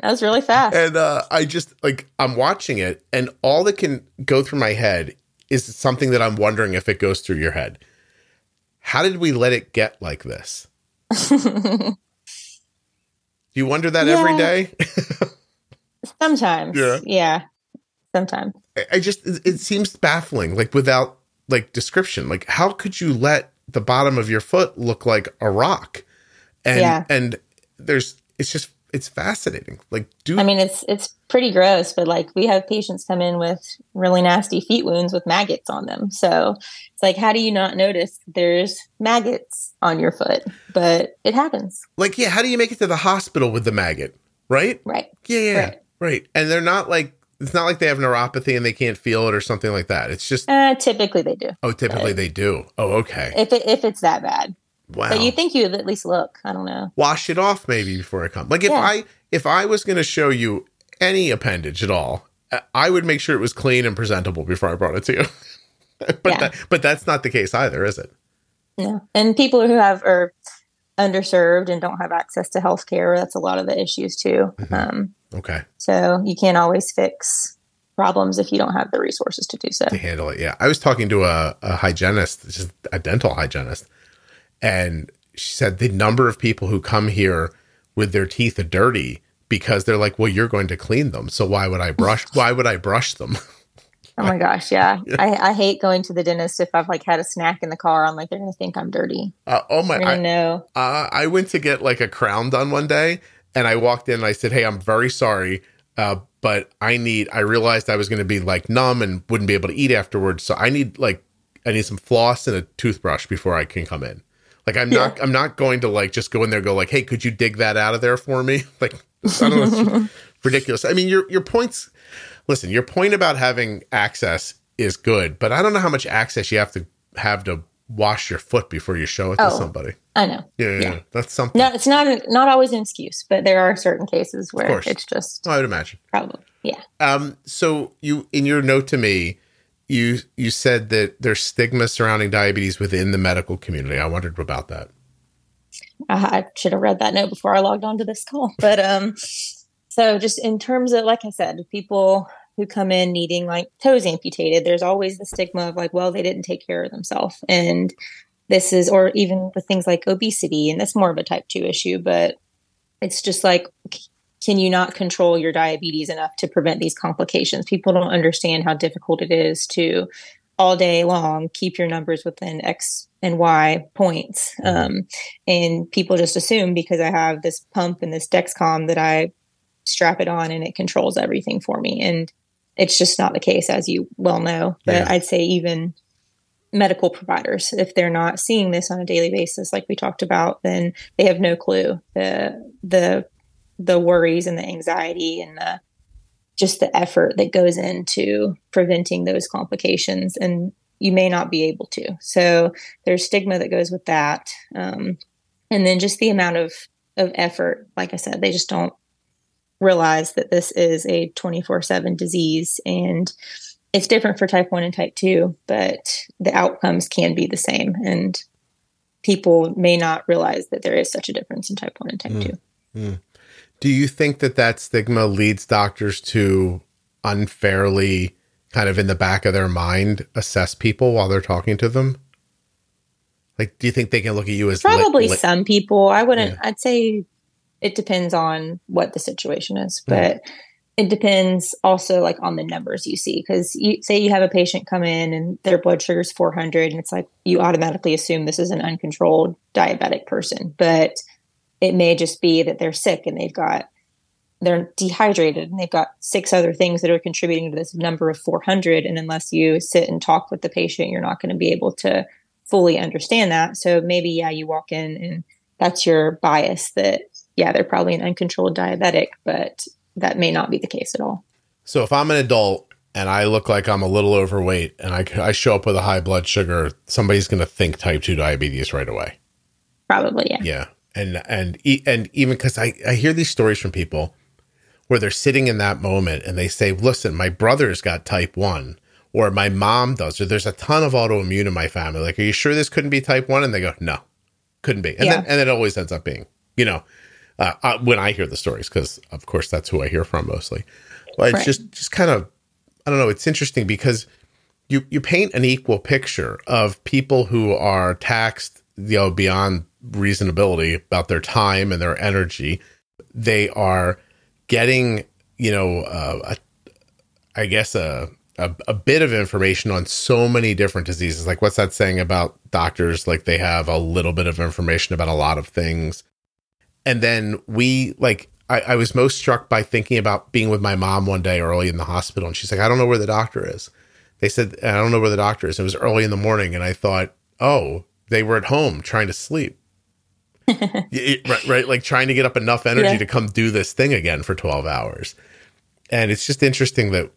That was really fast. and uh, I just like I'm watching it, and all that can go through my head is something that I'm wondering if it goes through your head. How did we let it get like this? Do you wonder that every Yeah. day? Sometimes. Yeah. Yeah. Sometimes. I- just it, it seems baffling, like without like description. Like how could you let the bottom of your foot look like a rock? And Yeah. and there's it's just it's fascinating. Like do I mean, it's it's pretty gross, but like we have patients come in with really nasty feet wounds with maggots on them. So it's like, how do you not notice there's maggots on your foot? But it happens, like yeah, how do you make it to the hospital with the maggot? Right? right? Yeah, yeah, right. Right. And they're not like it's not like they have neuropathy and they can't feel it or something like that. It's just Uh, typically they do, oh, typically they do. Oh, okay. if it, if it's that bad. Wow. But you think you'd at least look. I don't know. Wash it off maybe before I come. Like if Yeah. I if I was going to show you any appendage at all, I would make sure it was clean and presentable before I brought it to you. but Yeah. that, but that's not the case either, is it? No. And people who have are underserved and don't have access to health care, that's a lot of the issues too. Mhm. Um, Okay. so you can't always fix problems if you don't have the resources to do so. To handle it. Yeah. I was talking to a, a hygienist, just a dental hygienist, And she said the number of people who come here with their teeth are dirty because they're like, well, you're going to clean them. So why would I brush? why would I brush them? Oh my gosh, yeah. I, I hate going to the dentist if I've like had a snack in the car. I'm like, they're gonna think I'm dirty. Uh, oh my! I know. Uh, I went to get like a crown done one day, and I walked in and I said, "Hey, I'm very sorry, uh, but I need." I realized I was going to be like numb and wouldn't be able to eat afterwards, so I need like I need some floss and a toothbrush before I can come in. Like I'm yeah. not I'm not going to like just go in there go like, "Hey, could you dig that out of there for me?" Like I don't know, ridiculous. I mean, your your points listen, your point about having access is good, but I don't know how much access you have to have to wash your foot before you show it oh, to somebody. I know. Yeah, yeah, yeah, that's something. No, it's not not always an excuse, but there are certain cases where it's just. I would imagine. Probably, yeah. Um. So you, in your note to me, you you said that there's stigma surrounding diabetes within the medical community. I wondered about that. I should have read that note before I logged on to this call, but um. So just in terms of, like I said, people who come in needing like toes amputated, there's always the stigma of like, well, they didn't take care of themselves. And this is, or even with things like obesity, and that's more of a type two issue, but it's just like, can you not control your diabetes enough to prevent these complications? People don't understand how difficult it is to all day long keep your numbers within X and Y points. Um, and people just assume because I have this pump and this Dexcom that I strap it on and it controls everything for me. And it's just not the case, as you well know. But yeah. I'd say even medical providers, if they're not seeing this on a daily basis, like we talked about, then they have no clue the the the worries and the anxiety and the just the effort that goes into preventing those complications and you may not be able to so there's stigma that goes with that um, and then just the amount of of effort like i said they just don't realize that this is a 24 7 disease and it's different for type 1 and type 2, but the outcomes can be the same. And people may not realize that there is such a difference in type 1 and type mm. 2. Mm. Do you think that that stigma leads doctors to unfairly, kind of in the back of their mind, assess people while they're talking to them? Like, do you think they can look at you as probably li- li- some people? I wouldn't. Yeah. I'd say it depends on what the situation is, but it depends also like on the numbers you see. Because you say you have a patient come in and their blood sugar is 400, and it's like you automatically assume this is an uncontrolled diabetic person, but it may just be that they're sick and they've got they're dehydrated and they've got six other things that are contributing to this number of 400 and unless you sit and talk with the patient you're not going to be able to fully understand that so maybe yeah you walk in and that's your bias that yeah, they're probably an uncontrolled diabetic, but that may not be the case at all. So if I'm an adult and I look like I'm a little overweight and I, I show up with a high blood sugar, somebody's going to think type 2 diabetes right away. Probably, yeah. Yeah. And and and even cuz I I hear these stories from people where they're sitting in that moment and they say, "Listen, my brother's got type 1." Or my mom does, or there's a ton of autoimmune in my family. Like, are you sure this couldn't be type one? And they go, no, couldn't be. And yeah. then, and it always ends up being, you know, uh, uh, when I hear the stories, because of course that's who I hear from mostly. But it's right. just just kind of I don't know. It's interesting because you you paint an equal picture of people who are taxed you know beyond reasonability about their time and their energy. They are getting you know uh, a, I guess a, a a bit of information on so many different diseases. Like what's that saying about doctors? Like they have a little bit of information about a lot of things and then we like I, I, was most struck by thinking about being with my mom one day early in the hospital. And she's like i don't know where the doctor is. They said i don't know where the doctor is. It was early in the morning. And i thought oh they were at home trying to sleep. It, right, right like trying to get up enough energy yeah. to come do this thing again for 12 hours. And it's just interesting that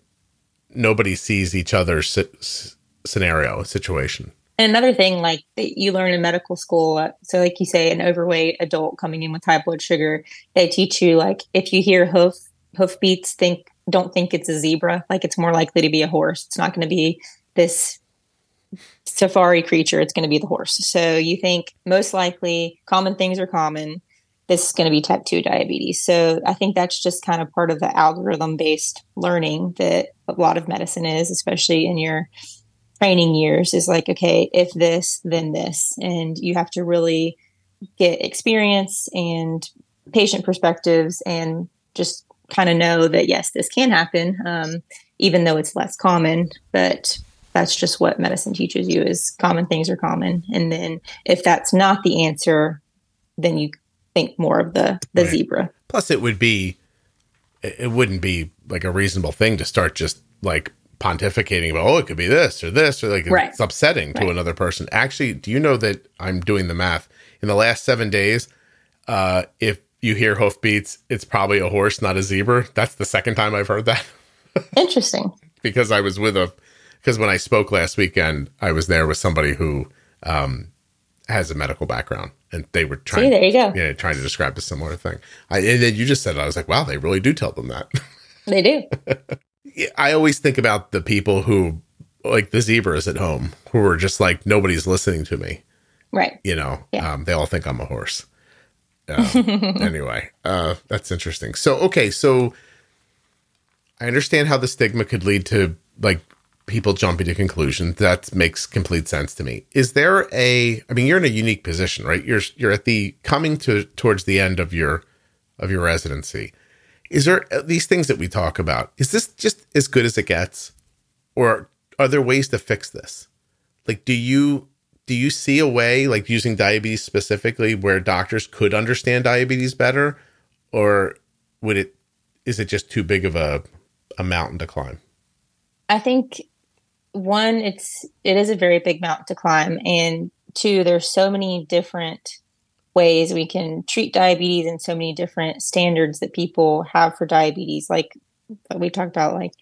nobody sees each other's scenario situation and another thing, like you learn in medical school, uh, so like you say, an overweight adult coming in with high blood sugar, they teach you like if you hear hoof hoof beats, think don't think it's a zebra. Like it's more likely to be a horse. It's not going to be this safari creature. It's going to be the horse. So you think most likely common things are common. This is going to be type two diabetes. So I think that's just kind of part of the algorithm based learning that a lot of medicine is, especially in your training years is like, okay, if this, then this. And you have to really get experience and patient perspectives and just kind of know that, yes, this can happen, um, even though it's less common. But that's just what medicine teaches you is common things are common. And then if that's not the answer, then you think more of the, the right. zebra. Plus it would be, it wouldn't be like a reasonable thing to start just like pontificating about oh it could be this or this or like right. it's upsetting to right. another person. Actually do you know that i'm doing the math? In the last seven days uh if you hear hoofbeats it's probably a horse not a zebra. That's the second time i've heard that. Interesting. Because i was with a because when i spoke last weekend i was there with somebody who um has a medical background and they were trying See, there you go. Yeah trying to describe a similar thing. I, and then you just said it, i was like wow they really do tell them that. They do I always think about the people who, like the zebras at home, who are just like, nobody's listening to me. Right. You know, yeah. um, they all think I'm a horse. Uh, anyway, uh, that's interesting. So, okay. So I understand how the stigma could lead to like people jumping to conclusions. That makes complete sense to me. Is there a, I mean, you're in a unique position, right? You're, you're at the coming to towards the end of your, of your residency is there uh, these things that we talk about? Is this just as good as it gets, or are there ways to fix this? Like, do you do you see a way, like using diabetes specifically, where doctors could understand diabetes better, or would it? Is it just too big of a a mountain to climb? I think one, it's it is a very big mountain to climb, and two, there's so many different ways we can treat diabetes and so many different standards that people have for diabetes. Like we talked about, like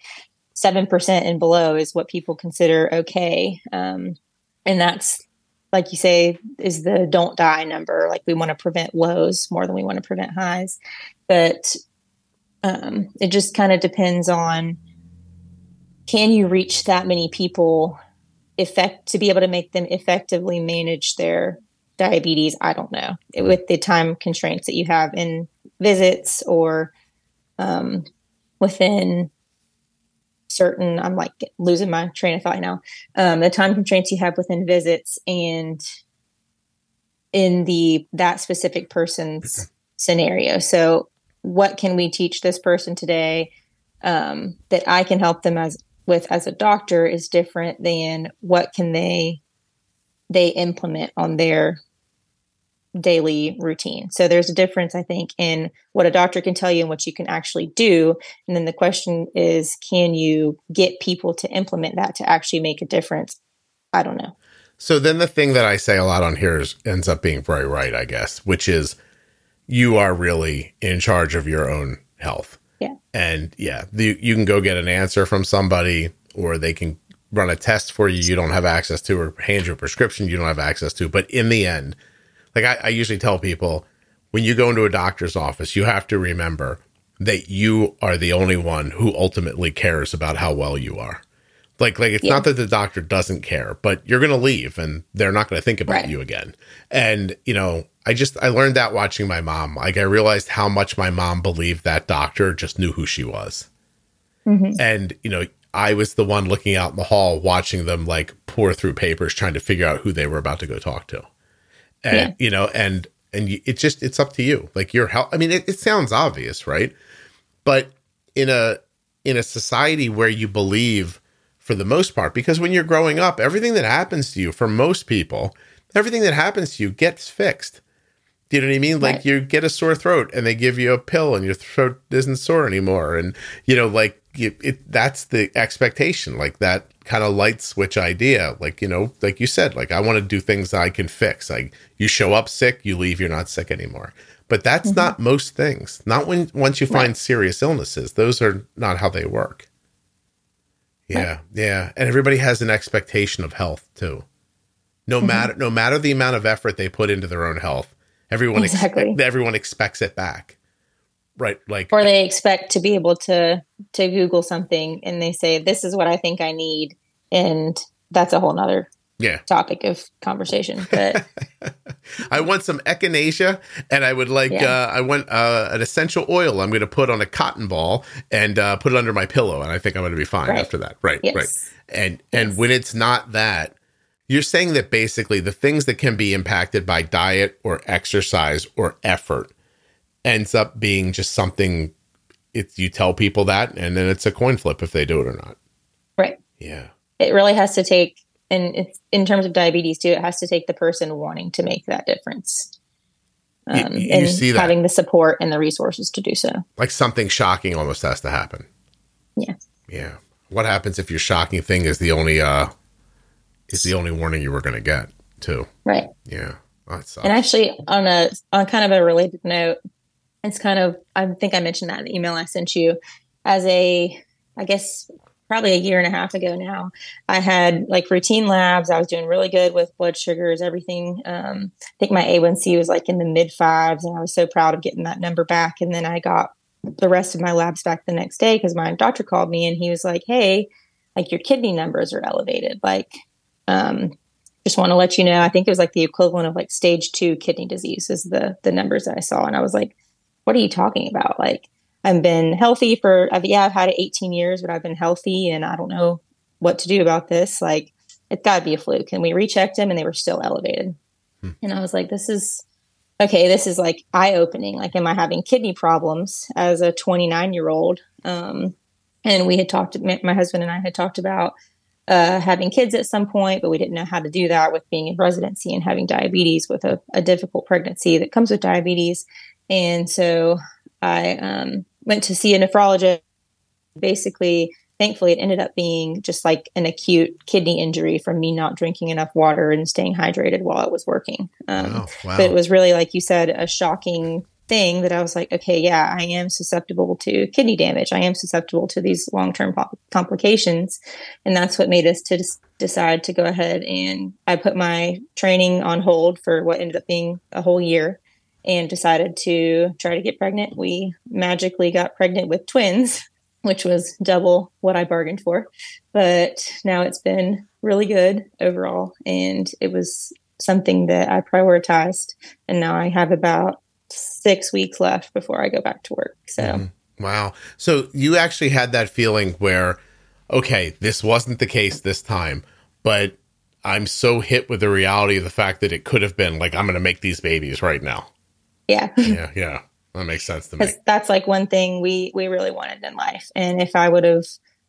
7% and below is what people consider okay. Um, and that's, like you say, is the don't die number. Like we want to prevent lows more than we want to prevent highs. But um, it just kind of depends on can you reach that many people effect to be able to make them effectively manage their diabetes, I don't know, with the time constraints that you have in visits or um, within certain, I'm like losing my train of thought now, um, the time constraints you have within visits and in the that specific person's scenario. So what can we teach this person today um, that I can help them as with as a doctor is different than what can they they implement on their daily routine. So there's a difference, I think, in what a doctor can tell you and what you can actually do. And then the question is, can you get people to implement that to actually make a difference? I don't know. So then the thing that I say a lot on here is, ends up being very right, I guess, which is you are really in charge of your own health. Yeah. And yeah, the, you can go get an answer from somebody or they can run a test for you you don't have access to or hand you a prescription you don't have access to. But in the end, like I, I usually tell people when you go into a doctor's office, you have to remember that you are the only one who ultimately cares about how well you are. Like, like it's yeah. not that the doctor doesn't care, but you're going to leave and they're not going to think about right. you again. And, you know, I just, I learned that watching my mom. Like, I realized how much my mom believed that doctor just knew who she was. Mm-hmm. And, you know, I was the one looking out in the hall watching them like pore through papers trying to figure out who they were about to go talk to and yeah. you know and and it just it's up to you like your help. i mean it, it sounds obvious right but in a in a society where you believe for the most part because when you're growing up everything that happens to you for most people everything that happens to you gets fixed do you know what I mean? Like right. you get a sore throat and they give you a pill and your throat isn't sore anymore. And you know, like you, it, that's the expectation, like that kind of light switch idea. Like, you know, like you said, like I want to do things I can fix. Like you show up sick, you leave, you're not sick anymore. But that's mm-hmm. not most things. Not when once you find right. serious illnesses. Those are not how they work. Yeah, right. yeah. And everybody has an expectation of health too. No mm-hmm. matter no matter the amount of effort they put into their own health, Everyone exactly. everyone expects it back. Right, like or they expect to be able to to Google something and they say, This is what I think I need and that's a whole nother Yeah. topic of conversation. But I want some echinacea, and I would like Yeah. uh, I want uh, an essential oil. I'm going to put on a cotton ball and uh, put it under my pillow, and I think I'm going to be fine Right. after that. Right, yes, right. And and when it's not that, you're saying that basically the things that can be impacted by diet or exercise or effort ends up being just something. It's you tell people that, and then it's a coin flip if they do it or not. right. Yeah. It really has to take, and it's in terms of diabetes too. It has to take the person wanting to make that difference. Um, you and see that. having the support and the resources to do so. Like something shocking almost has to happen. Yeah. Yeah. What happens if your shocking thing is the only uh is the only warning you were going to get too? Right. Yeah. And actually, on a on kind of a related note, it's kind of I think I mentioned that in the email I sent you. As a, I guess probably a year and a half ago now, I had like routine labs. I was doing really good with blood sugars, everything. Um, I think my A1C was like in the mid fives, and I was so proud of getting that number back. And then I got the rest of my labs back the next day because my doctor called me and he was like, "Hey, like your kidney numbers are elevated. Like, um, just want to let you know. I think it was like the equivalent of like stage two kidney disease is the the numbers that I saw, and I was like, "What are you talking about? Like, I've been healthy for I've, yeah, I've had it 18 years, but I've been healthy, and I don't know what to do about this. Like, it's got to be a fluke." And we rechecked them, and they were still elevated. Hmm. And I was like, "This is." Okay, this is like eye opening. Like, am I having kidney problems as a 29 year old? Um, and we had talked, my my husband and I had talked about uh, having kids at some point, but we didn't know how to do that with being in residency and having diabetes with a, a difficult pregnancy that comes with diabetes. And so I um, went to see a nephrologist. Basically, thankfully, it ended up being just like an acute kidney injury from me not drinking enough water and staying hydrated while I was working. Um, wow. Wow. but it was really like you said a shocking thing that i was like okay yeah i am susceptible to kidney damage i am susceptible to these long-term po- complications and that's what made us to des- decide to go ahead and i put my training on hold for what ended up being a whole year and decided to try to get pregnant we magically got pregnant with twins which was double what i bargained for but now it's been really good overall and it was something that I prioritized. And now I have about six weeks left before I go back to work. So, Mhm. Wow. So you actually had that feeling where, okay, this wasn't the case this time, but I'm so hit with the reality of the fact that it could have been like, I'm going to make these babies right now. Yeah. Yeah. Yeah. That makes sense to me. That's like one thing we, we really wanted in life. And if I would have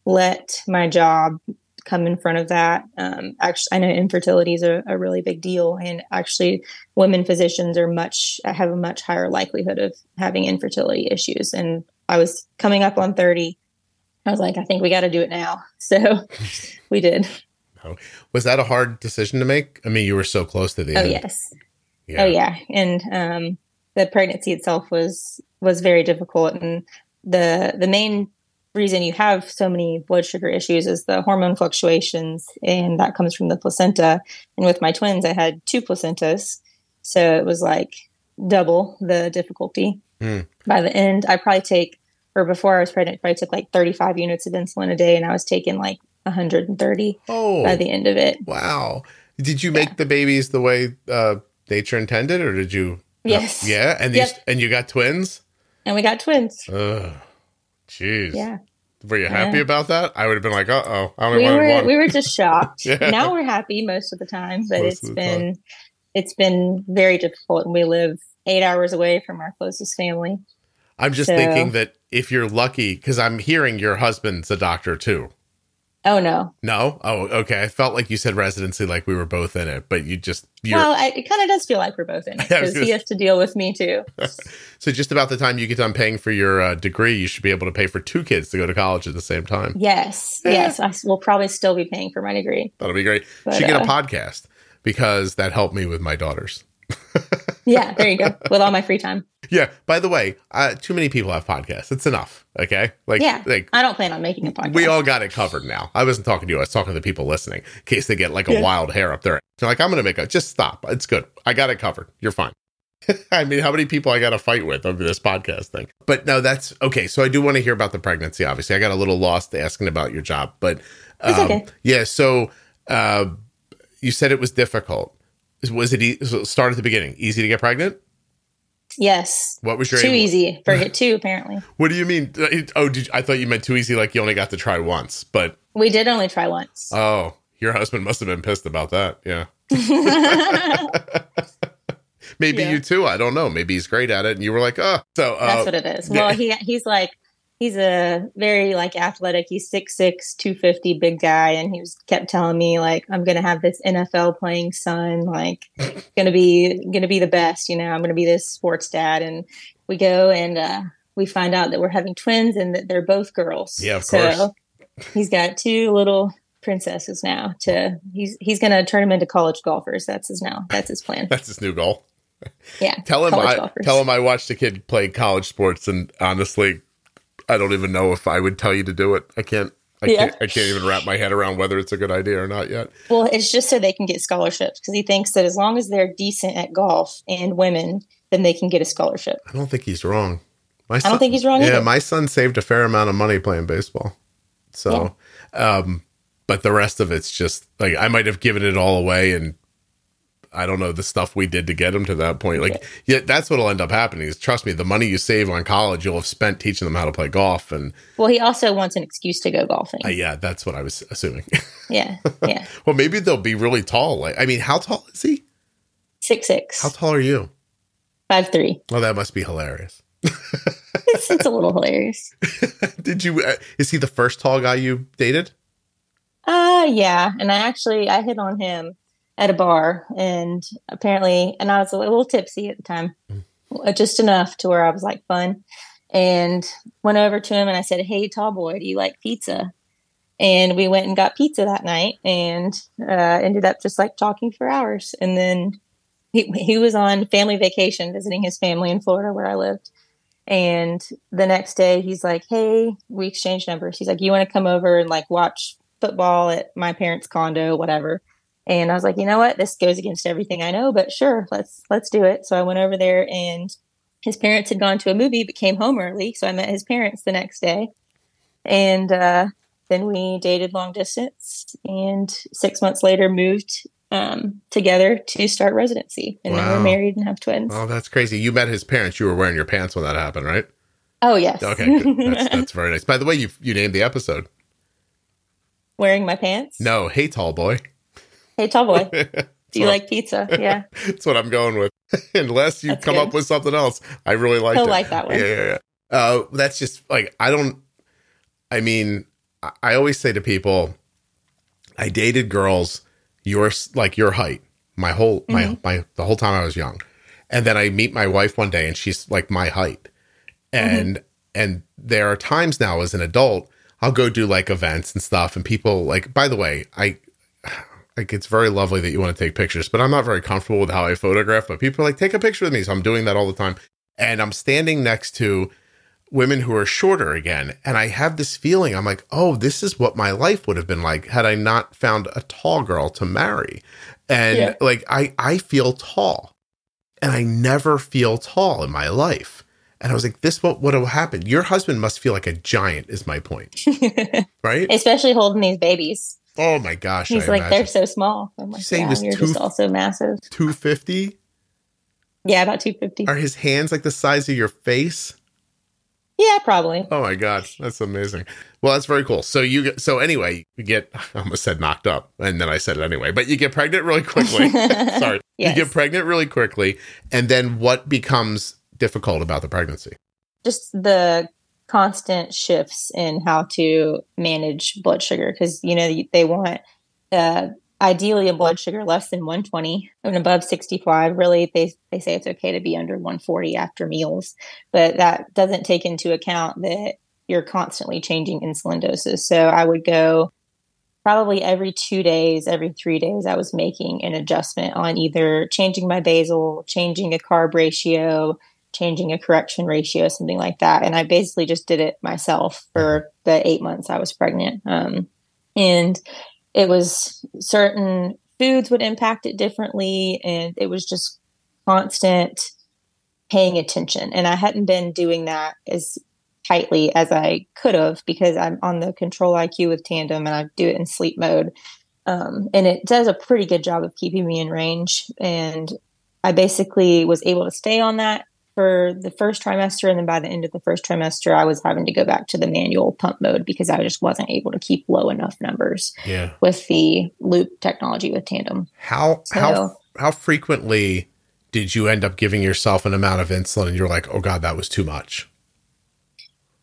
let my job come in front of that, um, actually, I know infertility is a, a really big deal. And actually, women physicians are much, have a much higher likelihood of having infertility issues. And I was coming up on 30. I was like, I think we got to do it now. So we did. Was that a hard decision to make? I mean, you were so close to the Oh, end. yes. Oh yeah, and um, the pregnancy itself was was very difficult, and the the main reason you have so many blood sugar issues is the hormone fluctuations, and that comes from the placenta. And with my twins, I had two placentas, so it was like double the difficulty. Hmm. By the end, I probably take, or before I was pregnant, I probably took like 35 units of insulin a day, and I was taking like 130 Oh, by the end of it. wow. Did you make the babies the way uh, nature intended, or did you? Yes. Yeah, and these Yep. and you got twins. And we got twins. Ugh, jeez. Yeah. Were you happy Yeah. about that? I would have been like, uh oh, I only we wanted were one. we were just shocked. Yeah. Now we're happy most of the time, but Most it's been it's been very difficult, and we live eight hours away from our closest family. I'm just So- thinking that if you're lucky, because I'm hearing your husband's a doctor too. Oh no! No, oh, okay. I felt like you said residency, like we were both in it, but you just you're Well, I, it kind of does feel like we're both in it because he has to deal with me too. so just about the time you get done paying for your uh, degree, you should be able to pay for two kids to go to college at the same time. Yes, Yeah. yes, I will probably still be paying for my degree. That'll be great. But, should get a uh, podcast because that helped me with my daughters. Yeah, there you go. with all my free time. Yeah. By the way, uh, too many people have podcasts. It's enough. Okay. Like, Yeah. like I don't plan on making a podcast. we all got it covered now. I wasn't talking to you. I was talking to the people listening in case they get like a Yeah. wild hair up there. They're like, I'm going to make a, just stop. It's good. I got it covered. You're fine. I mean, how many people I got to fight with over this podcast thing? But no, that's okay. So I do want to hear about the pregnancy. Obviously, I got a little lost asking about your job, but It's um, okay. yeah. So, uh, you said it was difficult. Was it e- start at the beginning? Easy to get pregnant? Yes. What was your Too easy. it two, apparently. What do you mean? Uh, Oh, did you, I thought you meant too easy, like you only got to try once. But We did only try once. oh, your husband must have been pissed about that. Yeah, maybe Yeah. you too. I don't know. Maybe he's great at it, and you were like, oh. So uh, That's what it is. yeah. Well, he he's like he's a very like athletic. He's 6'6", 250, big guy, and he was kept telling me like I'm gonna have this NFL playing son, like gonna be gonna be the best. You know, I'm gonna be this sports dad. And we go and uh, we find out that we're having twins and that they're both girls. Yeah, of so he's got two little princesses now. To he's he's gonna turn them into college golfers. That's his now. That's his plan. that's his new goal. Yeah. Tell him I golfers. tell him I watched a kid play college sports, and honestly, I don't even know if I would tell you to do it. I can't. I Yeah. can't. I can't even wrap my head around whether it's a good idea or not yet. Well, it's just so they can get scholarships because he thinks that as long as they're decent at golf and women, then they can get a scholarship. I don't think he's wrong. My son, I don't think he's wrong Yeah, either. my son saved a fair amount of money playing baseball. So, um, but the rest of it's just like I might have given it all away, and I don't know the stuff we did to get him to that point. Like, yeah, that's what'll end up happening. Is trust me, the money you save on college, you'll have spent teaching them how to play golf, and Well, he also wants an excuse to go golfing. uh, yeah, that's what I was assuming. yeah, yeah, well, maybe they'll be really tall. Like, I mean, how tall is he? six six, How tall are you? five three. Well, that must be hilarious. It's, it's a little hilarious. Did you? Uh, is he the first tall guy you dated? Uh yeah, and I actually I hit on him at a bar, and apparently, and I was a little tipsy at the time, uh, just enough to where I was like fun, and went over to him and I said, "Hey, tall boy, do you like pizza?" And we went and got pizza that night, and uh, ended up just like talking for hours, and then he he was on family vacation visiting his family in Florida where I lived. And the next day, he's like, "Hey, we exchanged numbers." He's like, "You want to come over and like watch football at my parents' condo, whatever. And I was like, you know what? This goes against everything I know, but sure, let's let's do it. So I went over there and his parents had gone to a movie but came home early. So I met his parents the next day. And uh, then we dated long distance and six months later moved um, together to start residency. And now Wow. we're married and have twins. Oh, that's crazy. You met his parents. You were wearing your pants when that happened, right? Oh, yes. Okay. That's, that's very nice. By the way, you you named the episode. Wearing my pants. No, hey, tall boy. Hey, tall boy. Do you like pizza? Yeah. That's what I'm going with. Unless you That's come good. up with something else, I really like He'll it. like that one. Yeah, yeah, yeah. Uh, that's just like I don't. I mean, I- I always say to people, I dated girls your like your height, my whole my Mm-hmm. my the whole time I was young, and then I meet my wife one day and she's like my height, and Mm-hmm. and there are times now as an adult I'll go do like events and stuff, and people like. By the way, I like it's very lovely that you want to take pictures, but I'm not very comfortable with how I photograph. But people are like, take a picture with me. So I'm doing that all the time. And I'm standing next to women who are shorter again. And I have this feeling, I'm like, oh, this is what my life would have been like had I not found a tall girl to marry. And Yeah. like I I feel tall. And I never feel tall in my life. And I was like, this what would have happened. Your husband must feel like a giant, is my point. Right? Especially holding these babies. Oh my gosh. He's I like, imagine. they're so small. I'm like, say he yeah, was you're two- just also massive. 250. Yeah, about 250. Are his hands like the size of your face? Yeah, probably. Oh my god, that's amazing. Well, that's very cool. So you get so anyway, you get I almost said knocked up, and then I said it anyway. But you get pregnant really quickly. Sorry, Yes. you get pregnant really quickly, and then what becomes difficult about the pregnancy? Just the constant shifts in how to manage blood sugar because, you know, they want uh, ideally a blood sugar less than 120 and above 65. Really, they, they say it's okay to be under 140 after meals, but that doesn't take into account that you're constantly changing insulin doses. So I would go probably every two days, every three days, I was making an adjustment on either changing my basal, changing a carb ratio, changing a correction ratio, something like that. And I basically just did it myself for the eight months I was pregnant. Um, and it was certain foods would impact it differently. And it was just constant paying attention. And I hadn't been doing that as tightly as I could have because I'm on the control IQ with Tandem and I do it in sleep mode. Um, and it does a pretty good job of keeping me in range. And I basically was able to stay on that for the first trimester. And then by the end of the first trimester, I was having to go back to the manual pump mode because I just wasn't able to keep low enough numbers Yeah. with the loop technology with Tandem. How how So- how frequently did you end up giving yourself an amount of insulin and you're like, oh god, that was too much?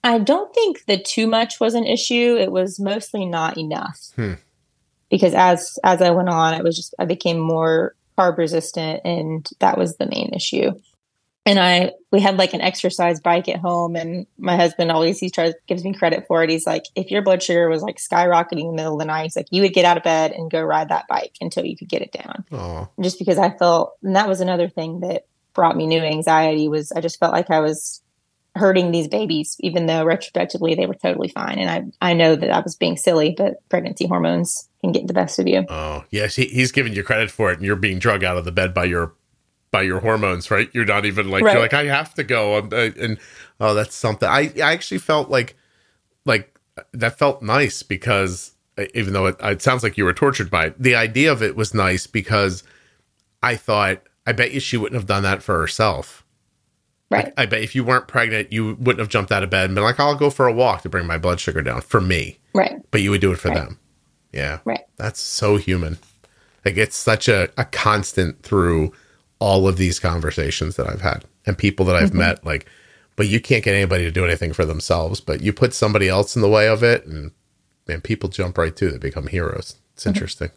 I don't think the too much was an issue. It was mostly not enough. Hmm. Because as as I went on, I was just I became more carb resistant and that was the main issue. And I we had like an exercise bike at home and my husband always he tries gives me credit for it. He's like, if your blood sugar was like skyrocketing in the middle of the night, he's like, you would get out of bed and go ride that bike until you could get it down Oh, just because I felt, and that was another thing that brought me new anxiety was I just felt like I was hurting these babies, even though retrospectively they were totally fine. And I, I know that I was being silly, but pregnancy hormones can get the best of you. oh, yes. He, he's giving you credit for it, and you're being drug out of the bed by your by your hormones, right? You're not even like Right. you're like I have to go, uh, and oh, that's something. I I actually felt like like that felt nice because even though it, it sounds like you were tortured by it, the idea of it was nice because I thought I bet you she wouldn't have done that for herself. Right. I bet if you weren't pregnant, you wouldn't have jumped out of bed and been like, I'll go for a walk to bring my blood sugar down for me. Right. But you would do it for Right. them. Yeah. Right. That's so human. Like it's such a, a constant through all of these conversations that I've had and people that I've met. Like, but you can't get anybody to do anything for themselves, but you put somebody else in the way of it and man, people jump right to. They become heroes. It's interesting.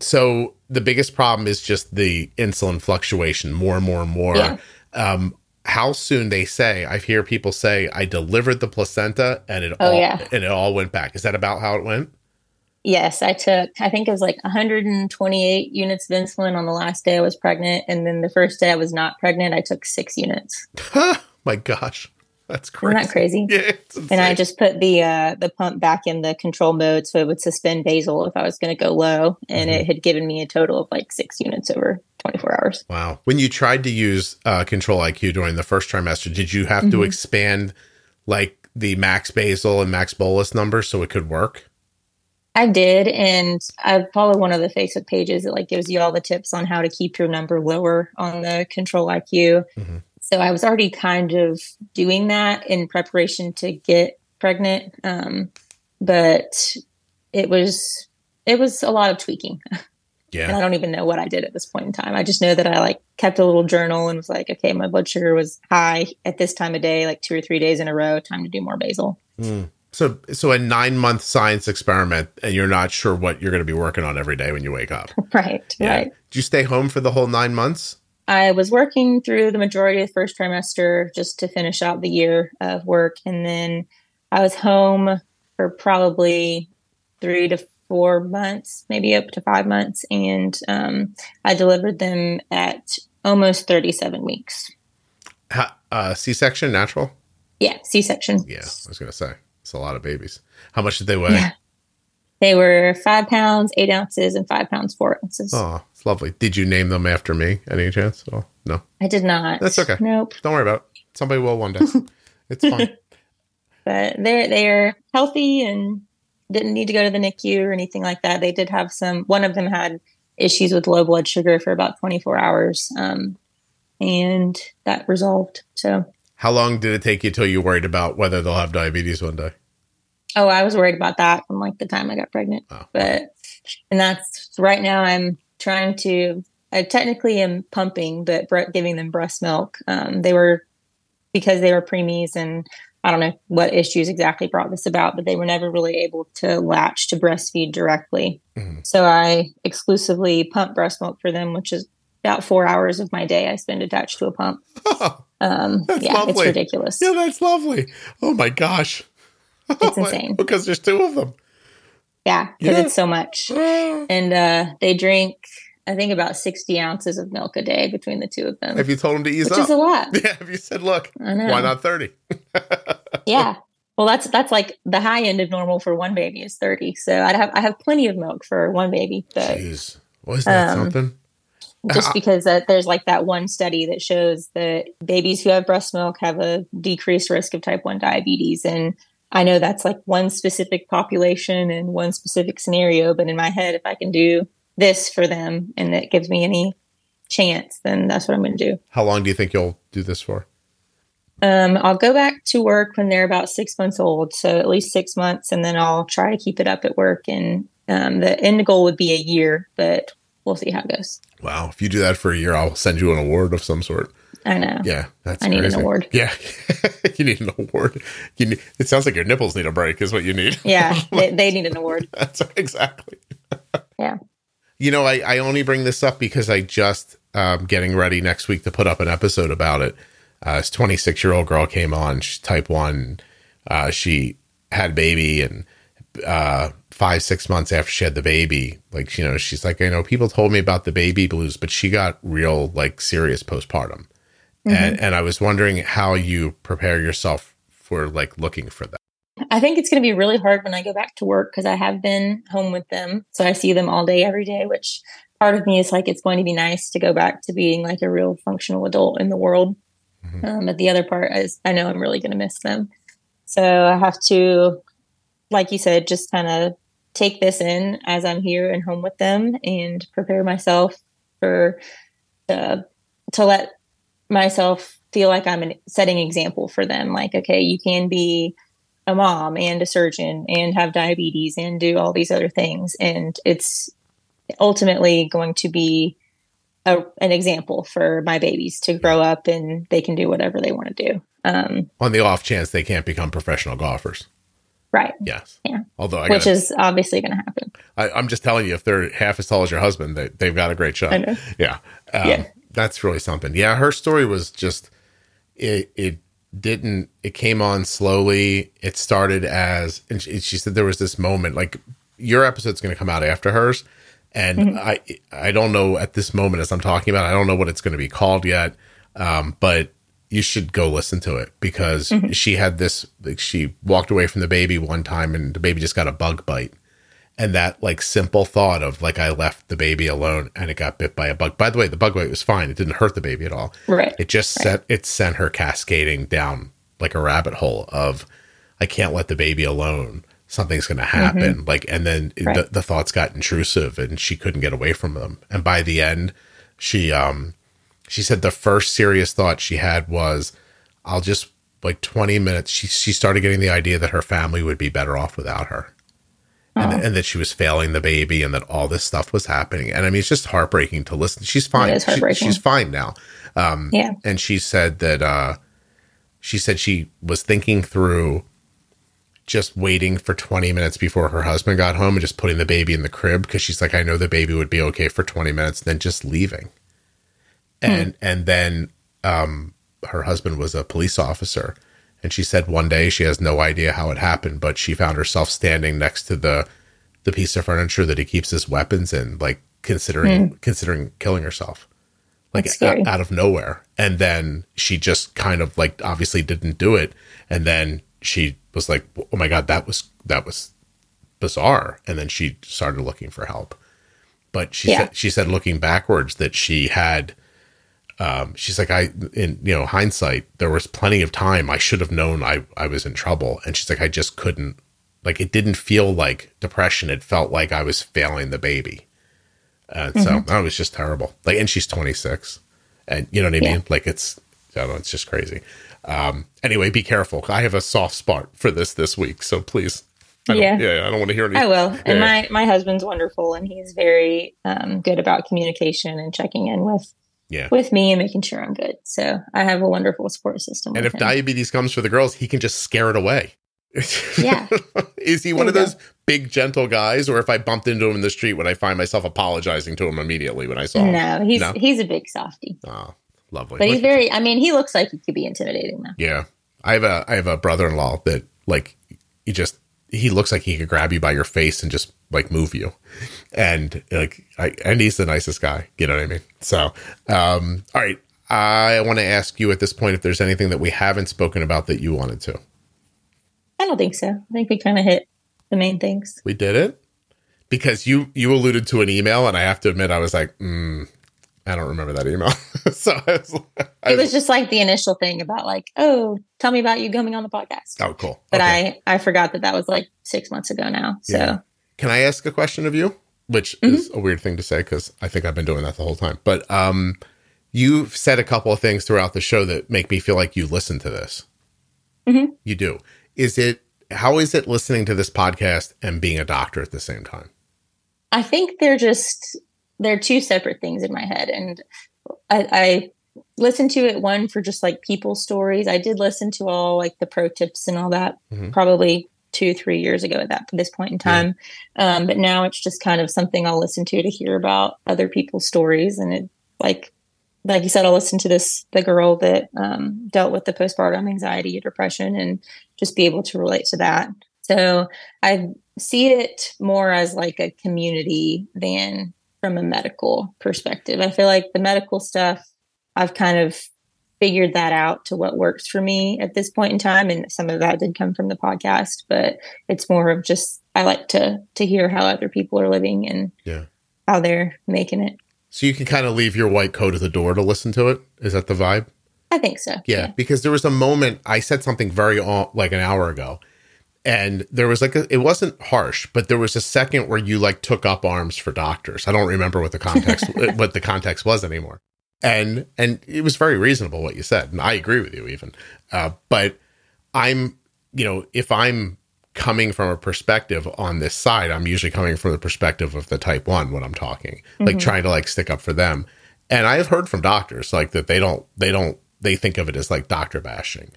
So the biggest problem is just the insulin fluctuation, more and more and more. Yeah. Um, how soon they say? I hear people say I delivered the placenta and it Oh, all yeah. and it all went back. Is that about how it went? Yes, I took, I think it was like 128 units of insulin on the last day I was pregnant. And then the first day I was not pregnant, I took six units. My gosh, that's Isn't crazy. that crazy? Yeah, And I just put the uh, the pump back in the control mode so it would suspend basal if I was going to go low, and Mm-hmm. it had given me a total of like six units over 24 hours. wow. When you tried to use uh, Control IQ during the first trimester, did you have to Mhm. expand like the max basal and max bolus numbers so it could work? I did, and I follow one of the Facebook pages that like gives you all the tips on how to keep your number lower on the Control IQ. Mhm. So I was already kind of doing that in preparation to get pregnant, um, but it was it was a lot of tweaking. And Yeah. I don't even know what I did at this point in time. I just know that I like kept a little journal and was like, okay, my blood sugar was high at this time of day, like two or three days in a row. Time to do more basal. Mm. So, so a nine month science experiment, and you're not sure what you're going to be working on every day when you wake up. right, right. Did you stay home for the whole nine months? I was working through the majority of the first trimester just to finish out the year of work. And then I was home for probably three to four months, maybe up to five months. And um, I delivered them at almost 37 weeks. Uh, C section, natural? Yeah, C section. Yeah, I was going to say. It's a lot of babies. How much did they weigh? Yeah. They were five pounds, eight ounces, and five pounds, four ounces. Oh, it's lovely. Did you name them after me? Any chance? Oh, no. I did not. That's okay. Nope. Don't worry about it. Somebody will one day. It's fine. But they're they're healthy and didn't need to go to the NICU or anything like that. They did have some. One of them had issues with low blood sugar for about 24 hours, um, and that resolved. So, How long did it take you till you worried about whether they'll have diabetes one day? oh, I was worried about that from like the time I got pregnant. Oh, But and that's right now. I'm trying to. I technically am pumping, but bre- giving them breast milk. Um, they were because they were preemies, and I don't know what issues exactly brought this about, but they were never really able to latch to breastfeed directly. Mhm. So I exclusively pump breast milk for them, which is about four hours of my day I spend attached to a pump. Um, That's yeah, it's ridiculous. yeah, that's lovely. Oh my gosh. It's insane. because there's two of them. Yeah, because Yeah. it's so much. And uh, they drink i think about 60 ounces of milk a day between the two of them Have you told them to ease which up? is a lot yeah, have you said, look, why not 30? yeah well that's that's like the high end of normal for one baby is 30 so i have i have plenty of milk for one baby but Jeez. Was that Um, something? Just Uh, because that there's like that one study that shows that babies who have breast milk have a decreased risk of type 1 diabetes and I know that's like one specific population and one specific scenario, but in my head, if I can do this for them and it gives me any chance, then that's what I'm going to do. How long do you think you'll do this for? Um, I'll go back to work when they're about six months old, so at least six months, and then I'll try to keep it up at work. And um, the end goal would be a year, but we'll see how it goes. Wow! If you do that for a year, I'll send you an award of some sort. I know. Yeah, that's. I need crazy. an award. Yeah, you need an award. You need, it sounds like your nipples need a break. Is what you need. Yeah, they, they need an award. That's exactly. Yeah. You know, I, I only bring this up because I just um, getting ready next week to put up an episode about it. Uh, this 26 year old girl came on. She's type one. Uh, she had a baby, and uh, five six months after she had the baby, like you know, she's like, I know people told me about the baby blues, but she got real like serious postpartum, and and I was wondering how you prepare yourself for like looking for that. I think it's going to be really hard when I go back to work because I have been home with them. So I see them all day, every day, which part of me is like, it's going to be nice to go back to being like a real functional adult in the world. Mhm. Um, but the other part is I know I'm really going to miss them. So I have to, like you said, just kind of take this in as I'm here and home with them and prepare myself for the, to let myself feel like I'm an, setting example for them. Like, okay, you can be a mom and a surgeon and have diabetes and do all these other things. And it's ultimately going to be a, an example for my babies to grow up and they can do whatever they want to do. Um, On the off chance they can't become professional golfers, right. yes. Yeah. Although I Which gotta, is obviously going to happen. I, I'm just telling you, if they're half as tall as your husband, they, they've got a great shot. I know. Yeah. Um, Yeah. That's really something. Yeah. Her story was just, it, it didn't, it came on slowly. It started as, and she, she said there was this moment, like your episode's going to come out after hers. And Mm-hmm. I, I don't know at this moment as I'm talking about, I don't know what it's going to be called yet. Um, but you should go listen to it because Mm-hmm. she had this, like she walked away from the baby one time and the baby just got a bug bite and that like simple thought of like I left the baby alone and it got bit by a bug. By the way, the bug bite was fine; it didn't hurt the baby at all. Right. It just sent it sent her cascading down like a rabbit hole of I can't let the baby alone. Something's going to happen. Like, and then the, the thoughts got intrusive, and she couldn't get away from them. And by the end, she um she said the first serious thought she had was, "I'll just." Like 20 minutes, she, she started getting the idea that her family would be better off without her and, and that she was failing the baby and that all this stuff was happening. And I mean, it's just heartbreaking to listen. She's fine. is She- heartbreaking. she's fine now. Um, Yeah. and she said that, uh, she said she was thinking through just waiting for 20 minutes before her husband got home and just putting the baby in the crib because she's like, I know the baby would be okay for 20 minutes, then just leaving. And, and then, um, her husband was a police officer. And she said one day she has no idea how it happened, but she found herself standing next to the the piece of furniture that he keeps his weapons in, like considering considering killing herself, like out, out of nowhere. And then she just kind of like obviously didn't do it. And then she was like, "Oh my god, that was that was bizarre." And then she started looking for help. But she Yeah. said she said looking backwards that she had um, she's like, I, in you know, hindsight, there was plenty of time I should have known I, I was in trouble. And she's like, I just couldn't, like, it didn't feel like depression. It felt like I was failing the baby. And so that was just terrible. Like, and she's 26. And you know what I Yeah. mean? Like, it's, I don't know, it's just crazy. Um, anyway, be careful. I have a soft spot for this this week. So please. I Yeah. yeah. I don't want to hear any. I will. And Yeah. my my husband's wonderful, and he's very um, good about communication and checking in with Yeah. with me and making sure I'm good. So I have a wonderful support system. And if him. diabetes comes for the girls, he can just scare it away. Yeah. Is he one of those big, gentle guys? Or if I bumped into him in the street, would I find myself apologizing to him immediately when I saw him? no, he's No? he's a big softie, Oh, ah, lovely. but he's very. I mean, he looks like he could be intimidating though. yeah. I have a I have a brother in law that like he just he looks like he could grab you by your face and just like move you. And like I and he's the nicest guy. You know what I mean? So um all right. I want to ask you at this point if there's anything that we haven't spoken about that you wanted to. I don't think so. I think we kind of hit the main things. We did it because you you alluded to an email, and I have to admit, I was like, mm, I don't remember that email. so I was, it was just like the initial thing about like, oh, tell me about you coming on the podcast. Oh, cool. But okay. I I forgot that that was like six months ago now. So yeah. Can I ask a question of you? Which mm-hmm. is a weird thing to say because I think I've been doing that the whole time. But um, you've said a couple of things throughout the show that make me feel like you listen to this. Mm-hmm. You do. Is it how is it listening to this podcast and being a doctor at the same time? I think they're just they're two separate things in my head, and I, I listen to it one for just like people stories. I did listen to all like the pro tips and all that mm-hmm. probably two three years ago at that this point in time, yeah. um, but now it's just kind of something I'll listen to to hear about other people's stories, and it like like you said, I'll listen to this the girl that um, dealt with the postpartum anxiety, depression, and just be able to relate to that. So I see it more as like a community than from a medical perspective. I feel like the medical stuff, I've kind of figured that out to what works for me at this point in time, and some of that did come from the podcast. But it's more of just I like to to hear how other people are living and yeah. how they're making it. So you can kind of leave your white coat at the door to listen to it. Is that the vibe? I think so. Yeah, yeah. because there was a moment I said something very like an hour ago, and there was like a, it wasn't harsh, but there was a second where you like took up arms for doctors. I don't remember what the context what the context was anymore, and and it was very reasonable what you said, and I agree with you even. Uh, but I'm you know if I'm coming from a perspective on this side, I'm usually coming from the perspective of the type one when I'm talking, mm-hmm. like trying to like stick up for them. And I have heard from doctors like that they don't they don't they think of it as like doctor bashing.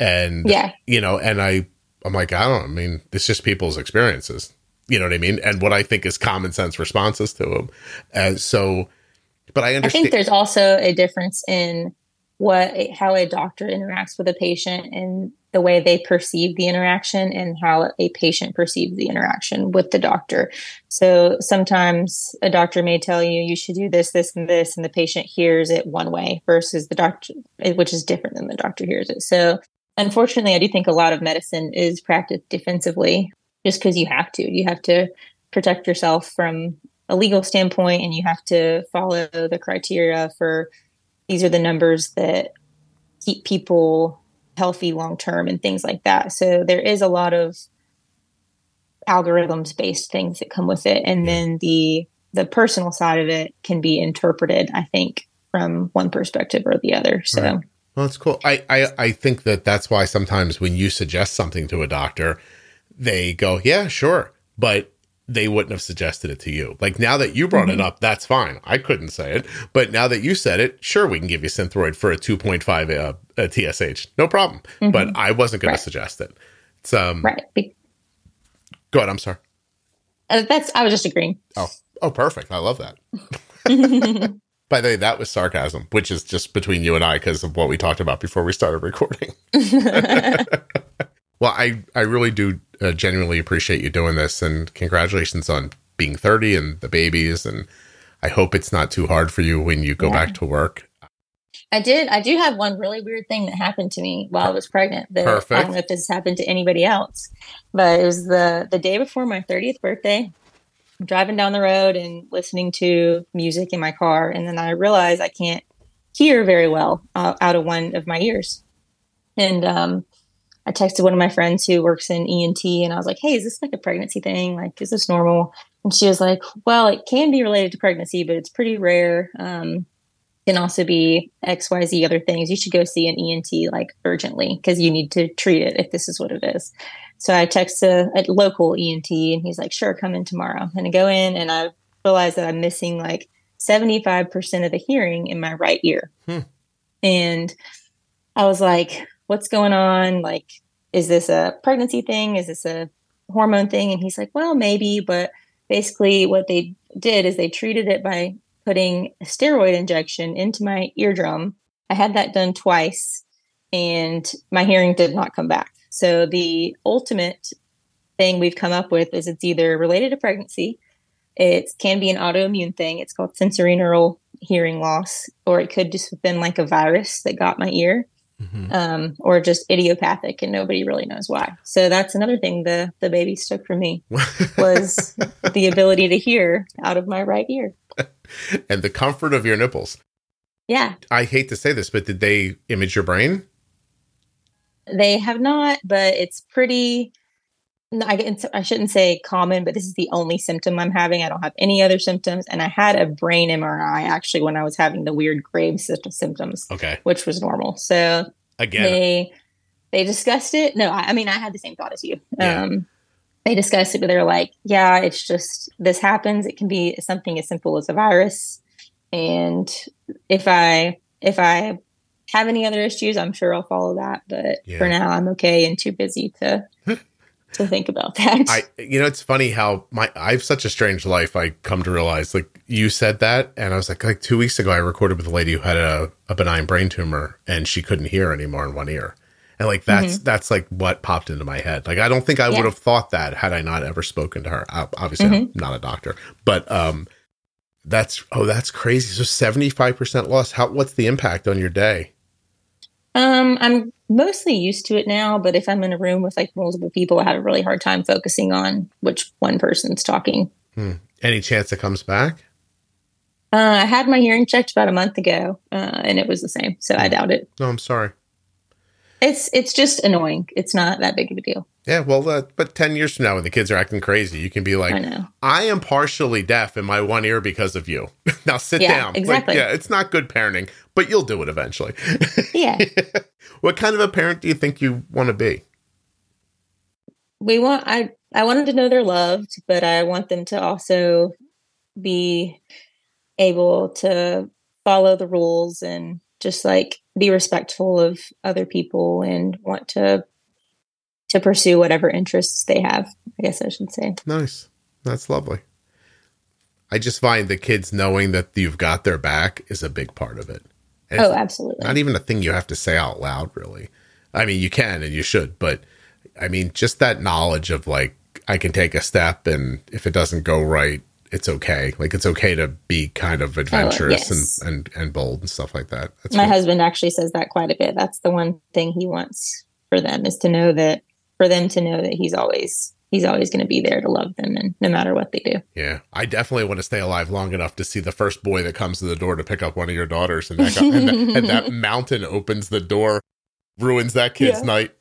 And yeah, you know, and I I'm like, I don't I mean, it's just people's experiences. You know what I mean? And what I think is common sense responses to them. And so but I understand I think there's also a difference in what how a doctor interacts with a patient and the way they perceive the interaction and how a patient perceives the interaction with the doctor. So sometimes a doctor may tell you you should do this, this, and this, and the patient hears it one way versus the doctor, which is different than the doctor hears it. So unfortunately, I do think a lot of medicine is practiced defensively just because you have to. You have to protect yourself from a legal standpoint and you have to follow the criteria for these are the numbers that keep people healthy long term and things like that. So there is a lot of algorithms based things that come with it. And then the the personal side of it can be interpreted i think from one perspective or the other. So right. well that's cool. I, I i think that that's why sometimes when you suggest something to a doctor they go yeah sure. But they wouldn't have suggested it to you. Like now that you brought mm-hmm. it up, that's fine. I couldn't say it, but now that you said it, sure, we can give you Synthroid for a 2.5 uh, a TSH, no problem. Mm-hmm. But I wasn't going right. to suggest it. It's um right. Go ahead. I'm sorry. Uh, that's I was just agreeing. Oh, oh, perfect. I love that. By the way, that was sarcasm, which is just between you and I because of what we talked about before we started recording. well, I I really do uh, genuinely appreciate you doing this, and congratulations on being 30 and the babies. And I hope it's not too hard for you when you go yeah. back to work. I did. I do have one really weird thing that happened to me while I was pregnant. That Perfect. I don't know if this happened to anybody else, but it was the the day before my 30th birthday. I'm driving down the road and listening to music in my car, and then I realized I can't hear very well uh, out of one of my ears. And um, I texted one of my friends who works in ENT and I was like, hey, is this like a pregnancy thing? Like, is this normal? And she was like, well, it can be related to pregnancy, but it's pretty rare. Um, can also be XYZ other things. You should go see an ENT like urgently because you need to treat it if this is what it is. So I text a, a, local ENT and he's like, sure, come in tomorrow. And I go in and I realize that I'm missing like 75% of the hearing in my right ear. Hmm. And I was like, what's going on? Like, is this a pregnancy thing? Is this a hormone thing? And he's like, well, maybe, but basically what they did is they treated it by putting a steroid injection into my eardrum. I had that done twice and my hearing did not come back. So the ultimate thing we've come up with is it's either related to pregnancy, it can be an autoimmune thing. It's called sensorineural hearing loss, or it could just have been like a virus that got my ear mm-hmm. um, or just idiopathic and nobody really knows why. So that's another thing the the baby took from me was the ability to hear out of my right ear. and the comfort of your nipples. Yeah. I hate to say this, but did they image your brain? They have not, but it's pretty. I, I shouldn't say common, but this is the only symptom I'm having. I don't have any other symptoms. And I had a brain MRI actually when I was having the weird Graves symptoms. Okay. Which was normal. So again, they they discussed it. No, I, I mean I had the same thought as you. Yeah. Um, they discussed it, but they're like, yeah, it's just this happens. It can be something as simple as a virus. And if I if I have any other issues, I'm sure I'll follow that. But yeah. for now, I'm okay and too busy to to think about that. I you know it's funny how my I have such a strange life. I come to realize like you said that, and I was like like two weeks ago I recorded with a lady who had a, a benign brain tumor and she couldn't hear anymore in one ear. And like that's mm-hmm. that's like what popped into my head. Like I don't think I yeah. would have thought that had I not ever spoken to her. Obviously, mm-hmm. I'm not a doctor, but um, that's oh, that's crazy. So seventy five percent loss. How? What's the impact on your day? Um, I'm mostly used to it now, but if I'm in a room with like multiple people, I have a really hard time focusing on which one person's talking. Hmm. Any chance it comes back? Uh, I had my hearing checked about a month ago, uh, and it was the same. So I hmm. doubt it. No, I'm sorry. It's it's just annoying. It's not that big of a deal. Yeah, well, uh, but ten years from now, when the kids are acting crazy, you can be like, "I, I am partially deaf in my one ear because of you." now sit yeah, down. Exactly. Like, yeah, it's not good parenting, but you'll do it eventually. yeah. what kind of a parent do you think you want to be? We want. I I want them to know they're loved, but I want them to also be able to follow the rules and just like be respectful of other people and want to to pursue whatever interests they have i guess i should say nice that's lovely i just find the kids knowing that you've got their back is a big part of it and oh absolutely not even a thing you have to say out loud really i mean you can and you should but i mean just that knowledge of like i can take a step and if it doesn't go right it's okay. Like it's okay to be kind of oh, adventurous oh, yes. and, and and bold and stuff like that. That's My husband actually says that quite a bit. That's the one thing he wants for them is to know that for them to know that he's always he's always going to be there to love them and no matter what they do. Yeah. I definitely want to stay alive long enough to see the first boy that comes to the door to pick up one of your daughters and that, got, and, that and that mountain opens the door ruins that kid's yeah. night.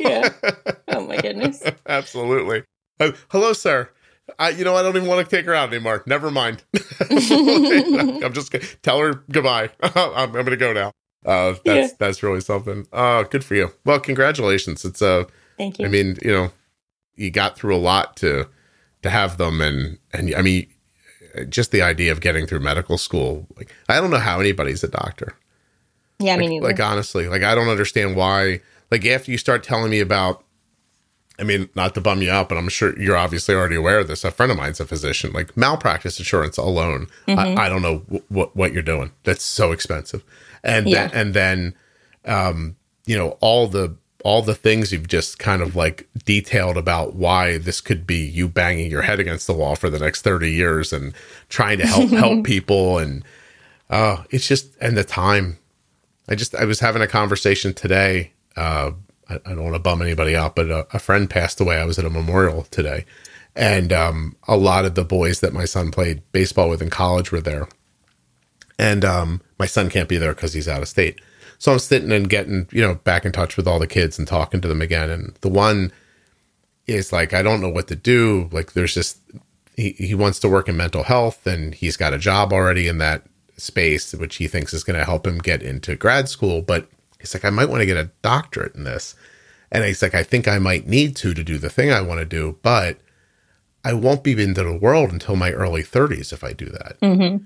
yeah. Oh my goodness. Absolutely. Uh, hello, sir. I, you know, I don't even want to take her out anymore. Never mind. I'm just gonna tell her goodbye. I'm, I'm going to go now. Uh, that's yeah. that's really something. Uh, good for you. Well, congratulations. It's a. Uh, Thank you. I mean, you know, you got through a lot to to have them, and and I mean, just the idea of getting through medical school. Like, I don't know how anybody's a doctor. Yeah, like, I mean, like honestly, like I don't understand why. Like after you start telling me about I mean, not to bum you out, but I'm sure you're obviously already aware of this. A friend of mine's a physician. Like malpractice insurance alone, mm-hmm. I, I, don't know w- what what you're doing. That's so expensive. And yeah. then, and then, um, you know, all the all the things you've just kind of like detailed about why this could be you banging your head against the wall for the next 30 years and trying to help help people and uh it's just and the time i just i was having a conversation today uh I, I don't want to bum anybody out, but a, a, friend passed away. I was at a memorial today, and um, a lot of the boys that my son played baseball with in college were there. And um, my son can't be there because he's out of state. So I'm sitting and getting, you know, back in touch with all the kids and talking to them again. And the one is like, I don't know what to do. Like, there's just, he, he wants to work in mental health and he's got a job already in that space, which he thinks is going to help him get into grad school. But He's like, I might want to get a doctorate in this. And he's like, I think I might need to to do the thing I want to do, but I won't be into the world until my early 30s if I do that. Mm-hmm.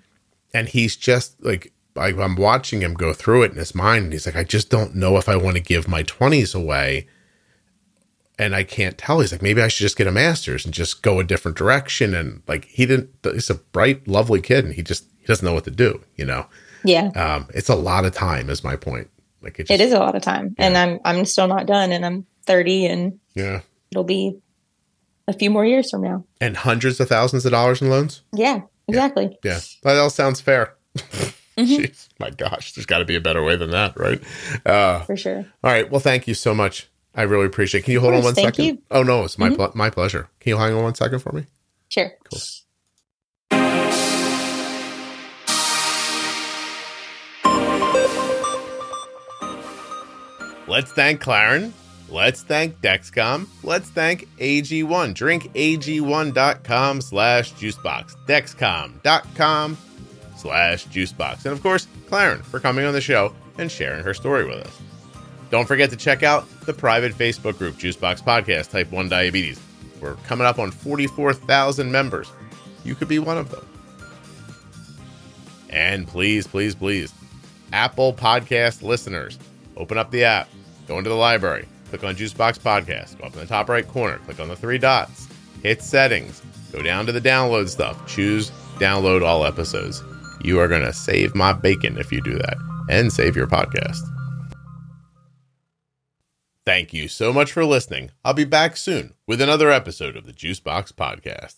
And he's just like, I, I'm watching him go through it in his mind. And he's like, I just don't know if I want to give my 20s away. And I can't tell. He's like, maybe I should just get a master's and just go a different direction. And like, he didn't, he's a bright, lovely kid and he just, he doesn't know what to do, you know? Yeah. Um, it's a lot of time, is my point. Like it, just, it is a lot of time, yeah. and I'm I'm still not done, and I'm 30, and yeah, it'll be a few more years from now, and hundreds of thousands of dollars in loans. Yeah, exactly. Yeah, yeah. that all sounds fair. Mm-hmm. Jeez, my gosh, there's got to be a better way than that, right? Uh, For sure. All right. Well, thank you so much. I really appreciate. it. Can you hold course, on one second? You. Oh no, it's my mm-hmm. pl- my pleasure. Can you hang on one second for me? Sure. Cool. Let's thank Claren. Let's thank Dexcom. Let's thank AG1. Drinkag1.com slash juicebox. Dexcom.com slash juicebox. And of course, Claren for coming on the show and sharing her story with us. Don't forget to check out the private Facebook group, Juicebox Podcast Type 1 Diabetes. We're coming up on 44,000 members. You could be one of them. And please, please, please, Apple Podcast listeners, open up the app, go into the library, click on Juicebox Podcast, go up in the top right corner, click on the three dots, hit settings, go down to the download stuff, choose download all episodes. You are going to save my bacon if you do that and save your podcast. Thank you so much for listening. I'll be back soon with another episode of the Juicebox Podcast.